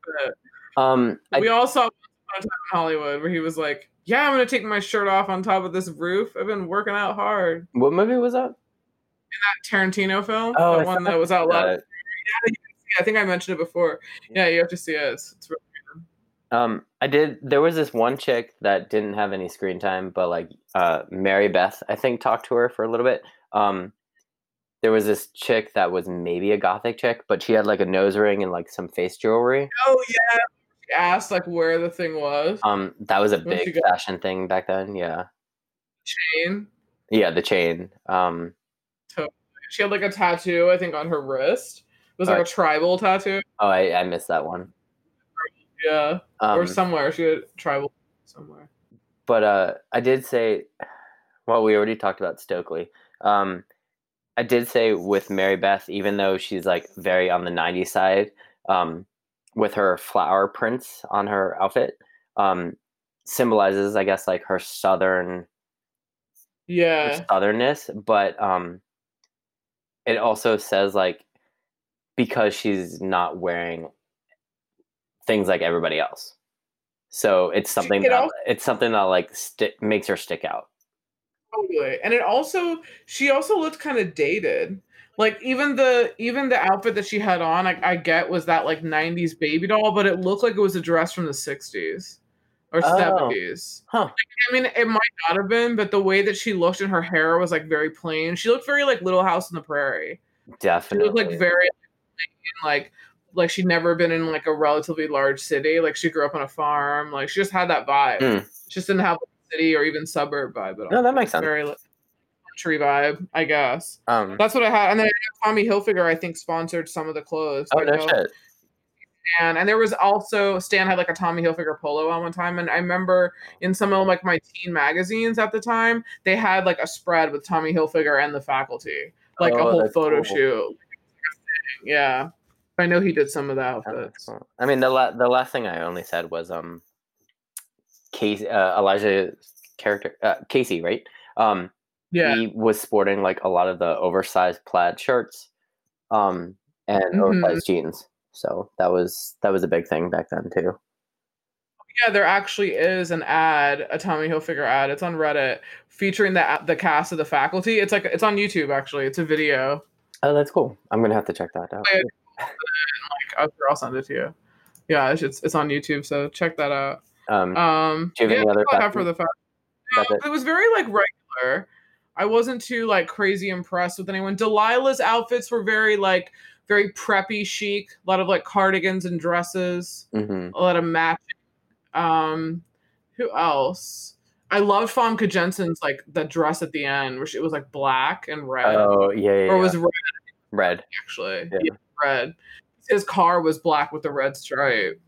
Brad. Um, I, we all saw a Time in Hollywood where he was like, "Yeah, I'm gonna take my shirt off on top of this roof. I've been working out hard." what movie was that? In that Tarantino film, Oh, the one that was out last. Yeah, you can see it. I think I mentioned it before. Yeah, you have to see it. It's, it's really Um, I did. There was this one chick that didn't have any screen time, but like uh, Mary Beth, I think, talked to her for a little bit. Um, there was this chick that was maybe a gothic chick, but she had like a nose ring and like some face jewelry. Oh yeah. Asked like where the thing was. Um, that was a Where'd big fashion thing back then. Yeah, Chain. yeah, the chain. Um, She had like a tattoo, I think, on her wrist. It was like a tribal tattoo. oh, I, I missed that one. Yeah. Um, or somewhere. She had tribal somewhere. but uh, I did say, well, we already talked about Stokely. Um, I did say with Mary Beth, even though she's like very on the '90s side, um, with her flower prints on her outfit, um, symbolizes, I guess, like her southern her Yeah. southernness. But um, it also says like because she's not wearing things like everybody else. So it's something it that al- it's something that like sti- makes her stick out. Totally. And it also she also looked kind of dated. Like even the even the outfit that she had on, I, I get was that like '90s baby doll, but it looked like it was a dress from the '60s or Oh. '70s. Huh. I mean, it might not have been, but the way that she looked and her hair was like very plain. She looked very like Little House on the Prairie. She Definitely. looked like very plain, like like she'd never been in like a relatively large city. Like she grew up on a farm. Like she just had that vibe. Mm. She just didn't have a city or even suburb vibe at all. No, that makes sense. Very like, country vibe, I guess. Um, That's what I had. And then Tommy Hilfiger, I think, sponsored some of the clothes. oh no shit. And and there was also Stan had like a Tommy Hilfiger polo on one time, and I remember in some of like my teen magazines at the time, they had like a spread with Tommy Hilfiger and the faculty, like a Oh, whole photo cool. shoot. Yeah, I know he did some of cool. I mean, the la- the last thing I only said was um, Casey, uh, Elijah's character, uh, Casey, right? Um, Yeah, he was sporting like a lot of the oversized plaid shirts, um, and Mhm. oversized jeans. So that was that was a big thing back then too. yeah. There actually is an ad, a Tommy Hilfiger ad. It's on Reddit featuring the the cast of the faculty. It's like it's on YouTube actually. It's a video. Oh, that's cool. I'm gonna have to check that out. Yeah. I'll, I'll send it to you. Yeah, it's it's on YouTube, so check that out. Um, Um, Do you have yeah, any other I have for the fact. No, it? it was very like regular. I wasn't too like crazy impressed with anyone. Delilah's outfits were very like very preppy chic. A lot of like cardigans and dresses. mhm. A lot of matching. Um, who else? I loved Famke Janssen's like the dress at the end, where she it was like black and red, Oh yeah, yeah, or yeah. was red red. actually. Yeah. Yeah, red. His car was black with the red stripe.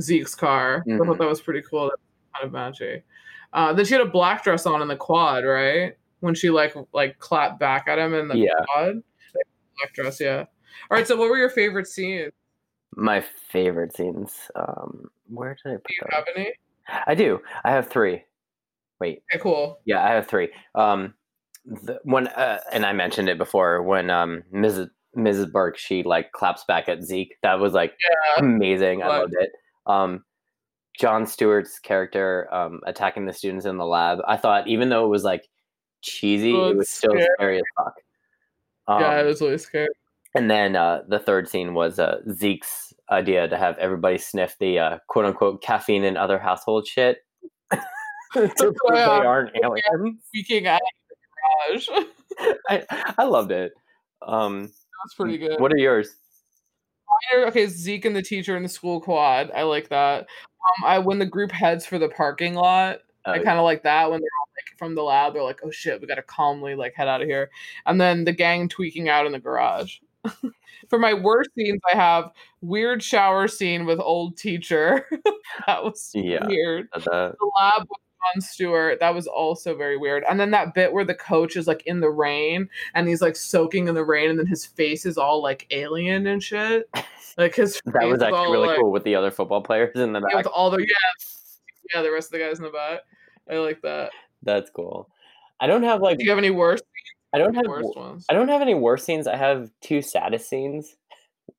Zeke's car. I Mhm. thought that was pretty cool. That was kind of matchy. Uh, then she had a black dress on in the quad, right? When she like like clapped back at him in the Yeah. quad. Black dress, yeah. All right. So, what were your favorite scenes? My favorite scenes. Um, where did I put Do you that? have any? I do. I have three. Wait, Okay, cool. yeah, I have three. Um, the, when uh, and I mentioned it before when um Mrs. Mrs. Burke she like claps back at Zeke. That was like Yeah. amazing. I loved it. Um, Jon Stewart's character um attacking the students in the lab. I thought even though it was like cheesy, Oh, it was still scary. scary as fuck. Um, yeah, I was really scared. and then uh, the third scene was uh, Zeke's idea to have everybody sniff the uh, quote unquote caffeine and other household shit. they aren't aliens. Speaking at the garage. I, I loved it. Um, That's pretty good. What are yours? Okay, Zeke and the teacher in the school quad. I like that. Um, I when the group heads for the parking lot. I Uh, kind of like that when they're all from the lab. They're like, "Oh shit, we gotta calmly like head out of here." And then the gang tweaking out in the garage. For my worst scenes, I have weird shower scene with old teacher. that was Yeah. weird. uh, the, lab with Jon Stewart. That was also very weird. And then that bit where the coach is like in the rain and he's like soaking in the rain, and then his face is all like alien and shit. Like his that was actually all, really like, cool with the other football players in the yeah, back. with all the yeah, yeah, the rest of the guys in the back. I like that. That's cool. I don't have like Do you have any worst? I don't have worst ones? I don't have any worse scenes. I have two saddest scenes.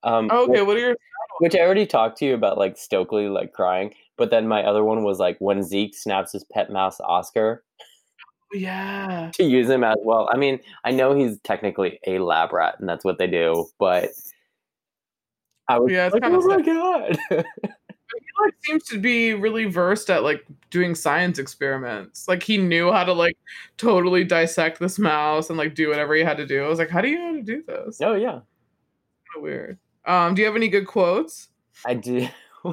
Um, Oh, okay, wh- what are your? which I already talked to you about, like Stokely like crying. But then my other one was like when Zeke snaps his pet mouse Oscar Yeah, to use him as well. I mean, I know he's technically a lab rat, and that's what they do. But I was Yeah, like, oh my god. he like seems to be really versed at like doing science experiments. Like he knew how to like totally dissect this mouse and like do whatever he had to do. I was like, how do you know how to do this? oh yeah, Kinda weird. Um, do you have any good quotes? I do.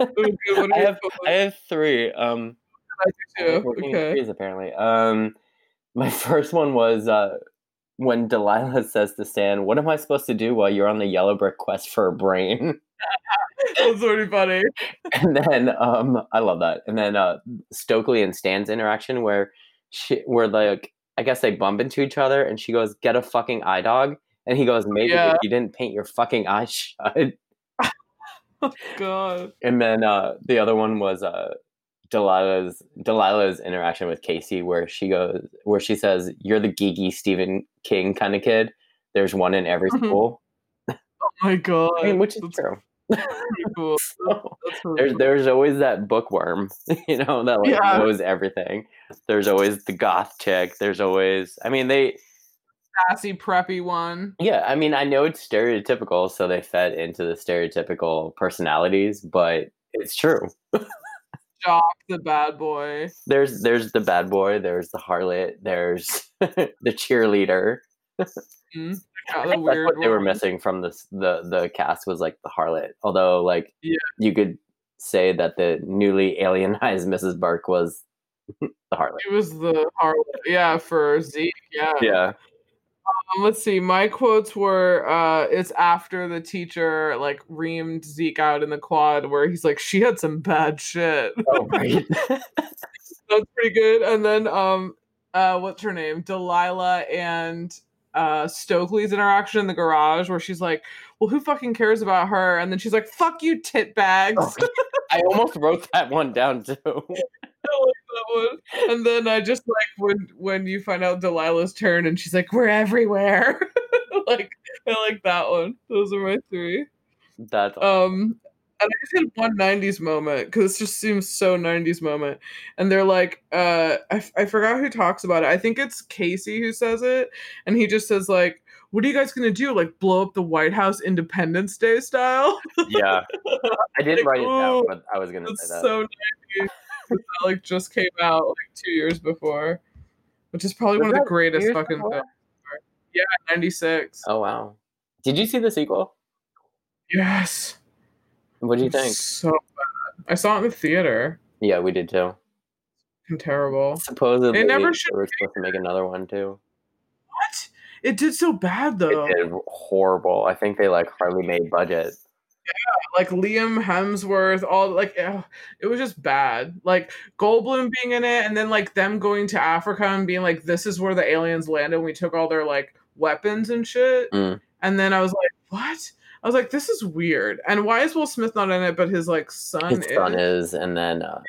I have? I have three. Um, I do too. Okay. threes, apparently. Um, my first one was uh, when Delilah says to Stan, "What am I supposed to do while you're on the yellow brick quest for a brain?" That's pretty funny. and then um, I love that. And then uh, Stokely and Stan's interaction, where she, where like I guess they bump into each other, and she goes, "Get a fucking eye dog," and he goes, "Maybe Yeah. you didn't paint your fucking eyes shut." God. And then uh, the other one was uh, Delilah's Delilah's interaction with Casey, where she goes, where she says, "You're the geeky Stephen King kind of kid. There's one in every Mhm. school." Oh my god. I mean, which is That's true. Cool. So, really there's cool. there's always that bookworm, you know, that like Yeah. knows everything. There's always the goth chick. There's always, I mean, they sassy preppy one. Yeah, I mean, I know it's stereotypical, so they fed into the stereotypical personalities, but it's true. Jock, the bad boy. There's there's the bad boy, there's the harlot, there's the cheerleader. Mm, The that's weird what they were missing from this the the cast was like the harlot. Although like Yeah. you could say that the newly alienized Mrs. Burke was the harlot. It was the harlot. Yeah, for Zeke. Yeah. Yeah. Um, let's see. My quotes were uh it's after the teacher like reamed Zeke out in the quad where he's like, she had some bad shit. Oh right. That's pretty good. And then um uh what's her name? Delilah and uh Stokely's interaction in the garage where she's like, Well, who fucking cares about her? And then she's like, Fuck you, tit bags. Oh. I almost wrote that one down too. I like that one. And then I just like when when you find out Delilah's turn and she's like, We're everywhere. like I like that one. Those are my three. That's Um, and I just had one '90s moment because this just seems so '90s moment. And they're like, uh, I, f- I forgot who talks about it. I think it's Casey who says it, and he just says like, "What are you guys gonna do? Like blow up the White House Independence Day style?" yeah. I didn't Like, write it down, but I was gonna say that. so '90s. that like just came out like two years before, which is probably Was one of the greatest fucking before? films. Yeah, '96. Oh wow. Did you see the sequel? Yes. What do you think? So bad. I saw it in the theater. Yeah, we did too. Fucking terrible. Supposedly, It never they should were supposed to make another one too. What? It did so bad though. It did horrible. I think they like hardly made budget. Yeah, like Liam Hemsworth, all like it was just bad. Like Goldblum being in it, and then like them going to Africa and being like, "This is where the aliens landed." And we took all their like weapons and shit. Mm. And then I was like, "What?" I was like, "This is weird." And why is Will Smith not in it? But his like son His is. son is, and then uh,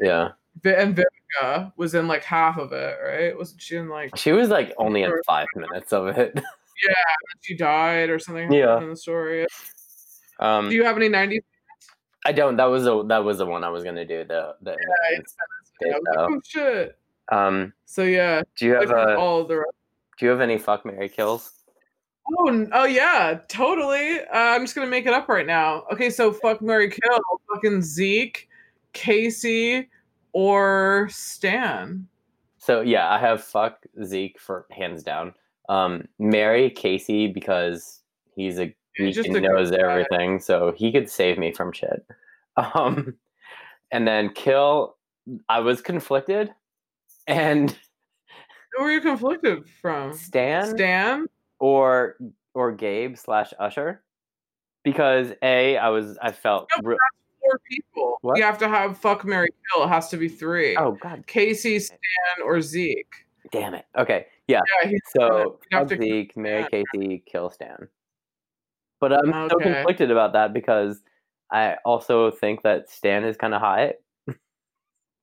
yeah, Vi- And Vivica was in like half of it, right? Wasn't she in like she was like only in five minutes of it. Yeah, she died or something? Yeah. in the story. Um, Do you have any '90s? I don't. That was the that was the one I was gonna do. The the I was like, oh shit. Um, So yeah, do you have like, a all the do you have any fuck Mary kills? Oh, oh yeah, totally. Uh, I'm just gonna make it up right now. Okay, so fuck Mary Kill, fucking Zeke, Casey, or Stan. So yeah, I have fuck Zeke for hands down. Um, marry Casey because he's a He's geek just and a good knows guy. everything, so he could save me from shit. Um, and then kill. I was conflicted, and Who were you conflicted from? Stan, Stan. Or or Gabe slash Usher, because a I was I felt No, re- Four people. What? You have to have fuck Mary Kill. It has to be three. oh god Casey, Stan, or Zeke. damn it. Okay, yeah. Yeah, So fuck Zeke, marry. Casey, kill Stan. But I'm so conflicted about that because I also think that Stan is kind of hot.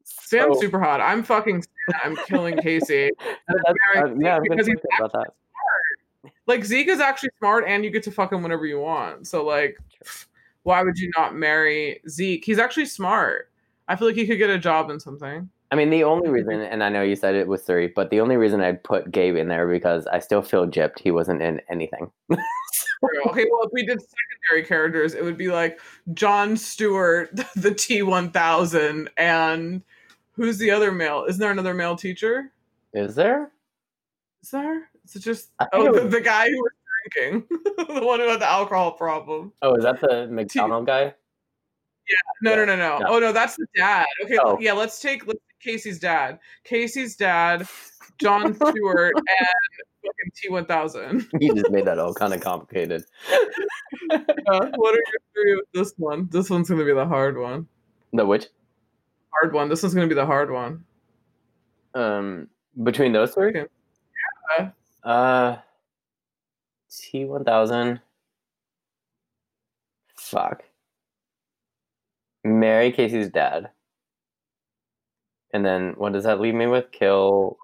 Stan's So- super hot. I'm fucking Stan. I'm killing Casey. But that's- marry uh, yeah, I'm Zeke because he's about that. Like Zeke is actually smart and you get to fuck him whenever you want. So like why would you not marry Zeke? He's actually smart. I feel like he could get a job in something. I mean, the only reason, and I know you said it was three, but the only reason I'd put Gabe in there because I still feel gypped. He wasn't in anything. okay, well if we did secondary characters, it would be like Jon Stewart, the T1000 and who's the other male? Isn't there another male teacher? Is there? Is there? Is it just oh the, the guy who was drinking, the one who had the alcohol problem. Oh, is that the McDonald guy? No, Yeah, no, no, no. no. Oh no, that's the dad. Okay, Oh. yeah, let's take let's take Casey's dad. Casey's dad, Jon Stewart, and fucking T one thousand. You just made that all kind of complicated. What are your three with this one? This one's gonna be the hard one. The which? Hard one. This one's gonna be the hard one. Um, between those three? Yeah. Uh, T one thousand. Fuck. Marry Casey's dad. And then what does that leave me with? Kill.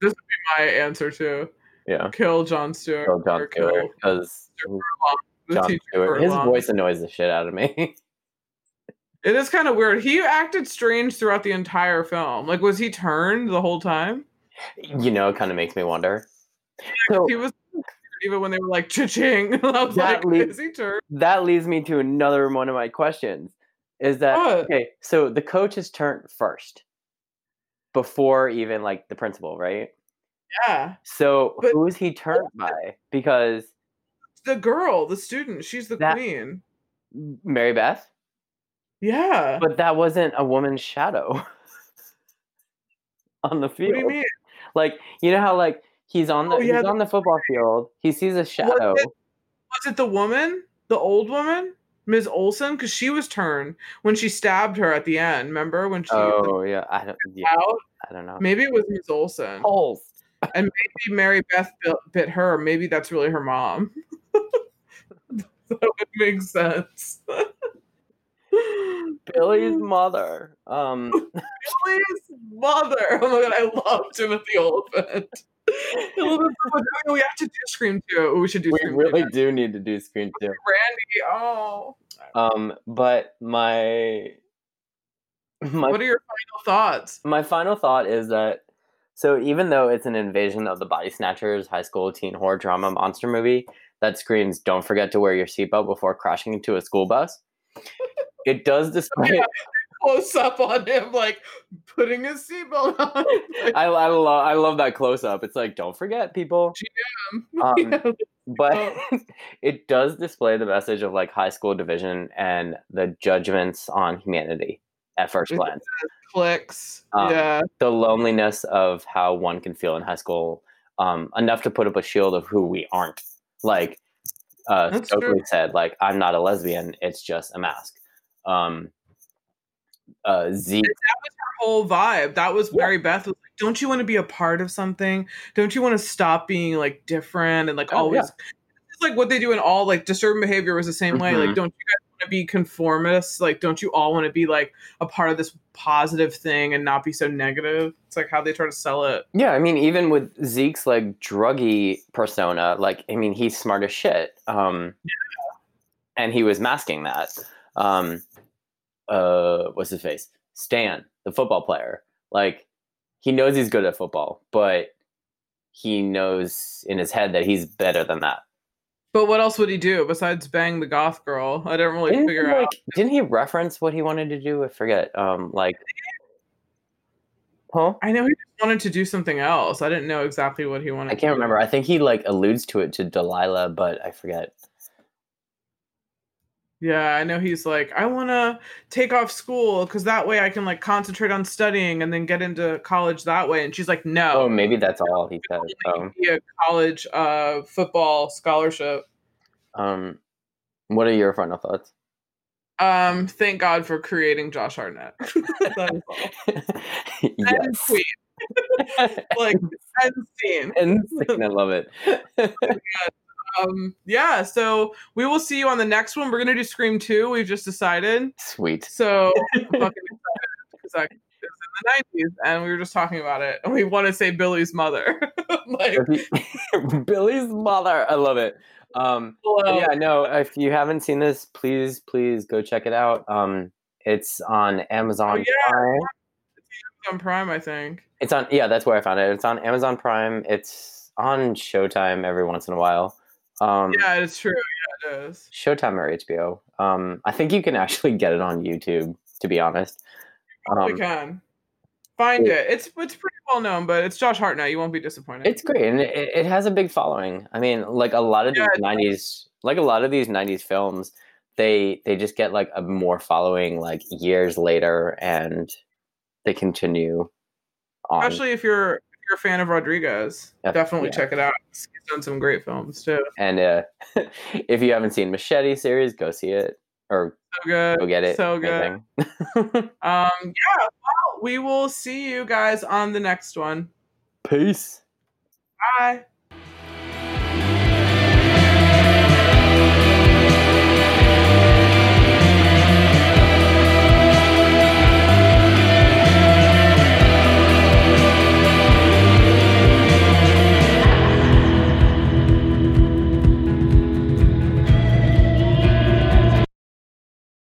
This would be my answer too. Yeah. Kill Jon Stewart. Kill Jon Stewart because Jon Stewart. His voice annoys the shit out of me. It is kind of weird. He acted strange throughout the entire film. Like, was he turned the whole time? you know, it kind of makes me wonder. So he was even when they were like cha-ching. I was That like, leads- is he turned? that leads me to another one of my questions. Is that What? okay? So the coach is turned first, before even like the principal, right? Yeah. So But- who is he turned by? Because The girl, the student, she's the That- queen. Mary Beth, Yeah. but that wasn't a woman's shadow on the what field. do you mean? Like you know how like he's on the Oh, yeah, he's the- on the football field. He sees a shadow. it- Was it the woman? The old woman? Ms. Olson? Because she was turned when she stabbed her at the end. Remember when she Oh yeah, I don't. Yeah, out? I don't know. Maybe it was Ms. Olson. And Maybe Mary Beth bit, bit her. Maybe that's really her mom. that would make sense. Billy's mother. Um, Billy's mother. Oh my god, I love Timothy Olyphant. I love him so much. We have to do Scream too. We should do we Scream really too. do need to do Scream too. Randy. Oh, Um, but my my what are your final thoughts? my final thought is that so even though it's an invasion of the body snatchers high school teen horror drama monster movie that screams don't forget to wear your seatbelt before crashing into a school bus it does display. Close up on him, like putting his seatbelt on. I, I love I love that close up it's like don't forget people um, Yeah. but Oh. it does display the message of like high school division and the judgments on humanity at first glance Clicks. Um, yeah. the loneliness of how one can feel in high school um, enough to put up a shield of who we aren't like uh, Stokely said like i'm not a lesbian it's just a mask um, uh, Zeke, That was Her whole vibe. That was Yeah. Mary Beth was like, Don't you want to be a part of something? Don't you want to stop being like different and like Oh, always yeah. it's like what they do in all like disturbing behavior was the same way. Mhm. Like, don't you guys want to be conformists? Like, don't you all want to be like a part of this positive thing and not be so negative? It's like how they try to sell it. yeah i mean even with zeke's like druggy persona like i mean he's smart as shit um, and he was masking that um, uh, what's his face stan the football player like he knows he's good at football but he knows in his head that he's better than that But what else would he do besides bang the goth girl? I didn't really Didn't, figure he, out. like, didn't he reference what he wanted to do? I forget. Um, like, huh? I know he just wanted to do something else. I didn't know exactly what he wanted. I can't remember. I think he like alludes to it to Delilah, but I forget. Yeah, I know he's like, I want to take off school because that way I can like concentrate on studying and then get into college that way. And she's like, No, Oh, maybe that's all he said. Be a college uh, football scholarship. um, what are your final thoughts? Um, thank God for creating Josh Hartnett. that is all. End yes. Like end scene. and I love it. Um, yeah. So we will see you on the next one. We're gonna do Scream Two. We've just decided. Sweet. So I'm fucking excited because in the '90s, and we were just talking about it, and we want to say Billy's mother. like, Billy's mother. I love it. Um, yeah, no, if you haven't seen this, please, please go check it out. Um, it's on Amazon Oh, yeah. Prime. on Prime, I think. It's on yeah, that's where I found it. It's on Amazon Prime. It's on Showtime every once in a while. Um, Yeah, it's true. Yeah, it is. Showtime or HBO. Um, I think you can actually get it on YouTube. To be honest, um, can find it- it. It's it's pretty well known, but it's Josh Hartnett. You won't be disappointed. it's great and it, it has a big following. I mean, like a lot of these Yeah, it '90s, like a lot of these '90s films, they they just get like a more following like years later, and they continue on. especially if you're you're a fan of Rodriguez. Yeah, Definitely yeah. check it out. He's done some great films too. and uh, if you haven't seen Machete series, go see it or So good. go get it. So good. Um, yeah. Well, we will see you guys on the next one. Peace. Bye.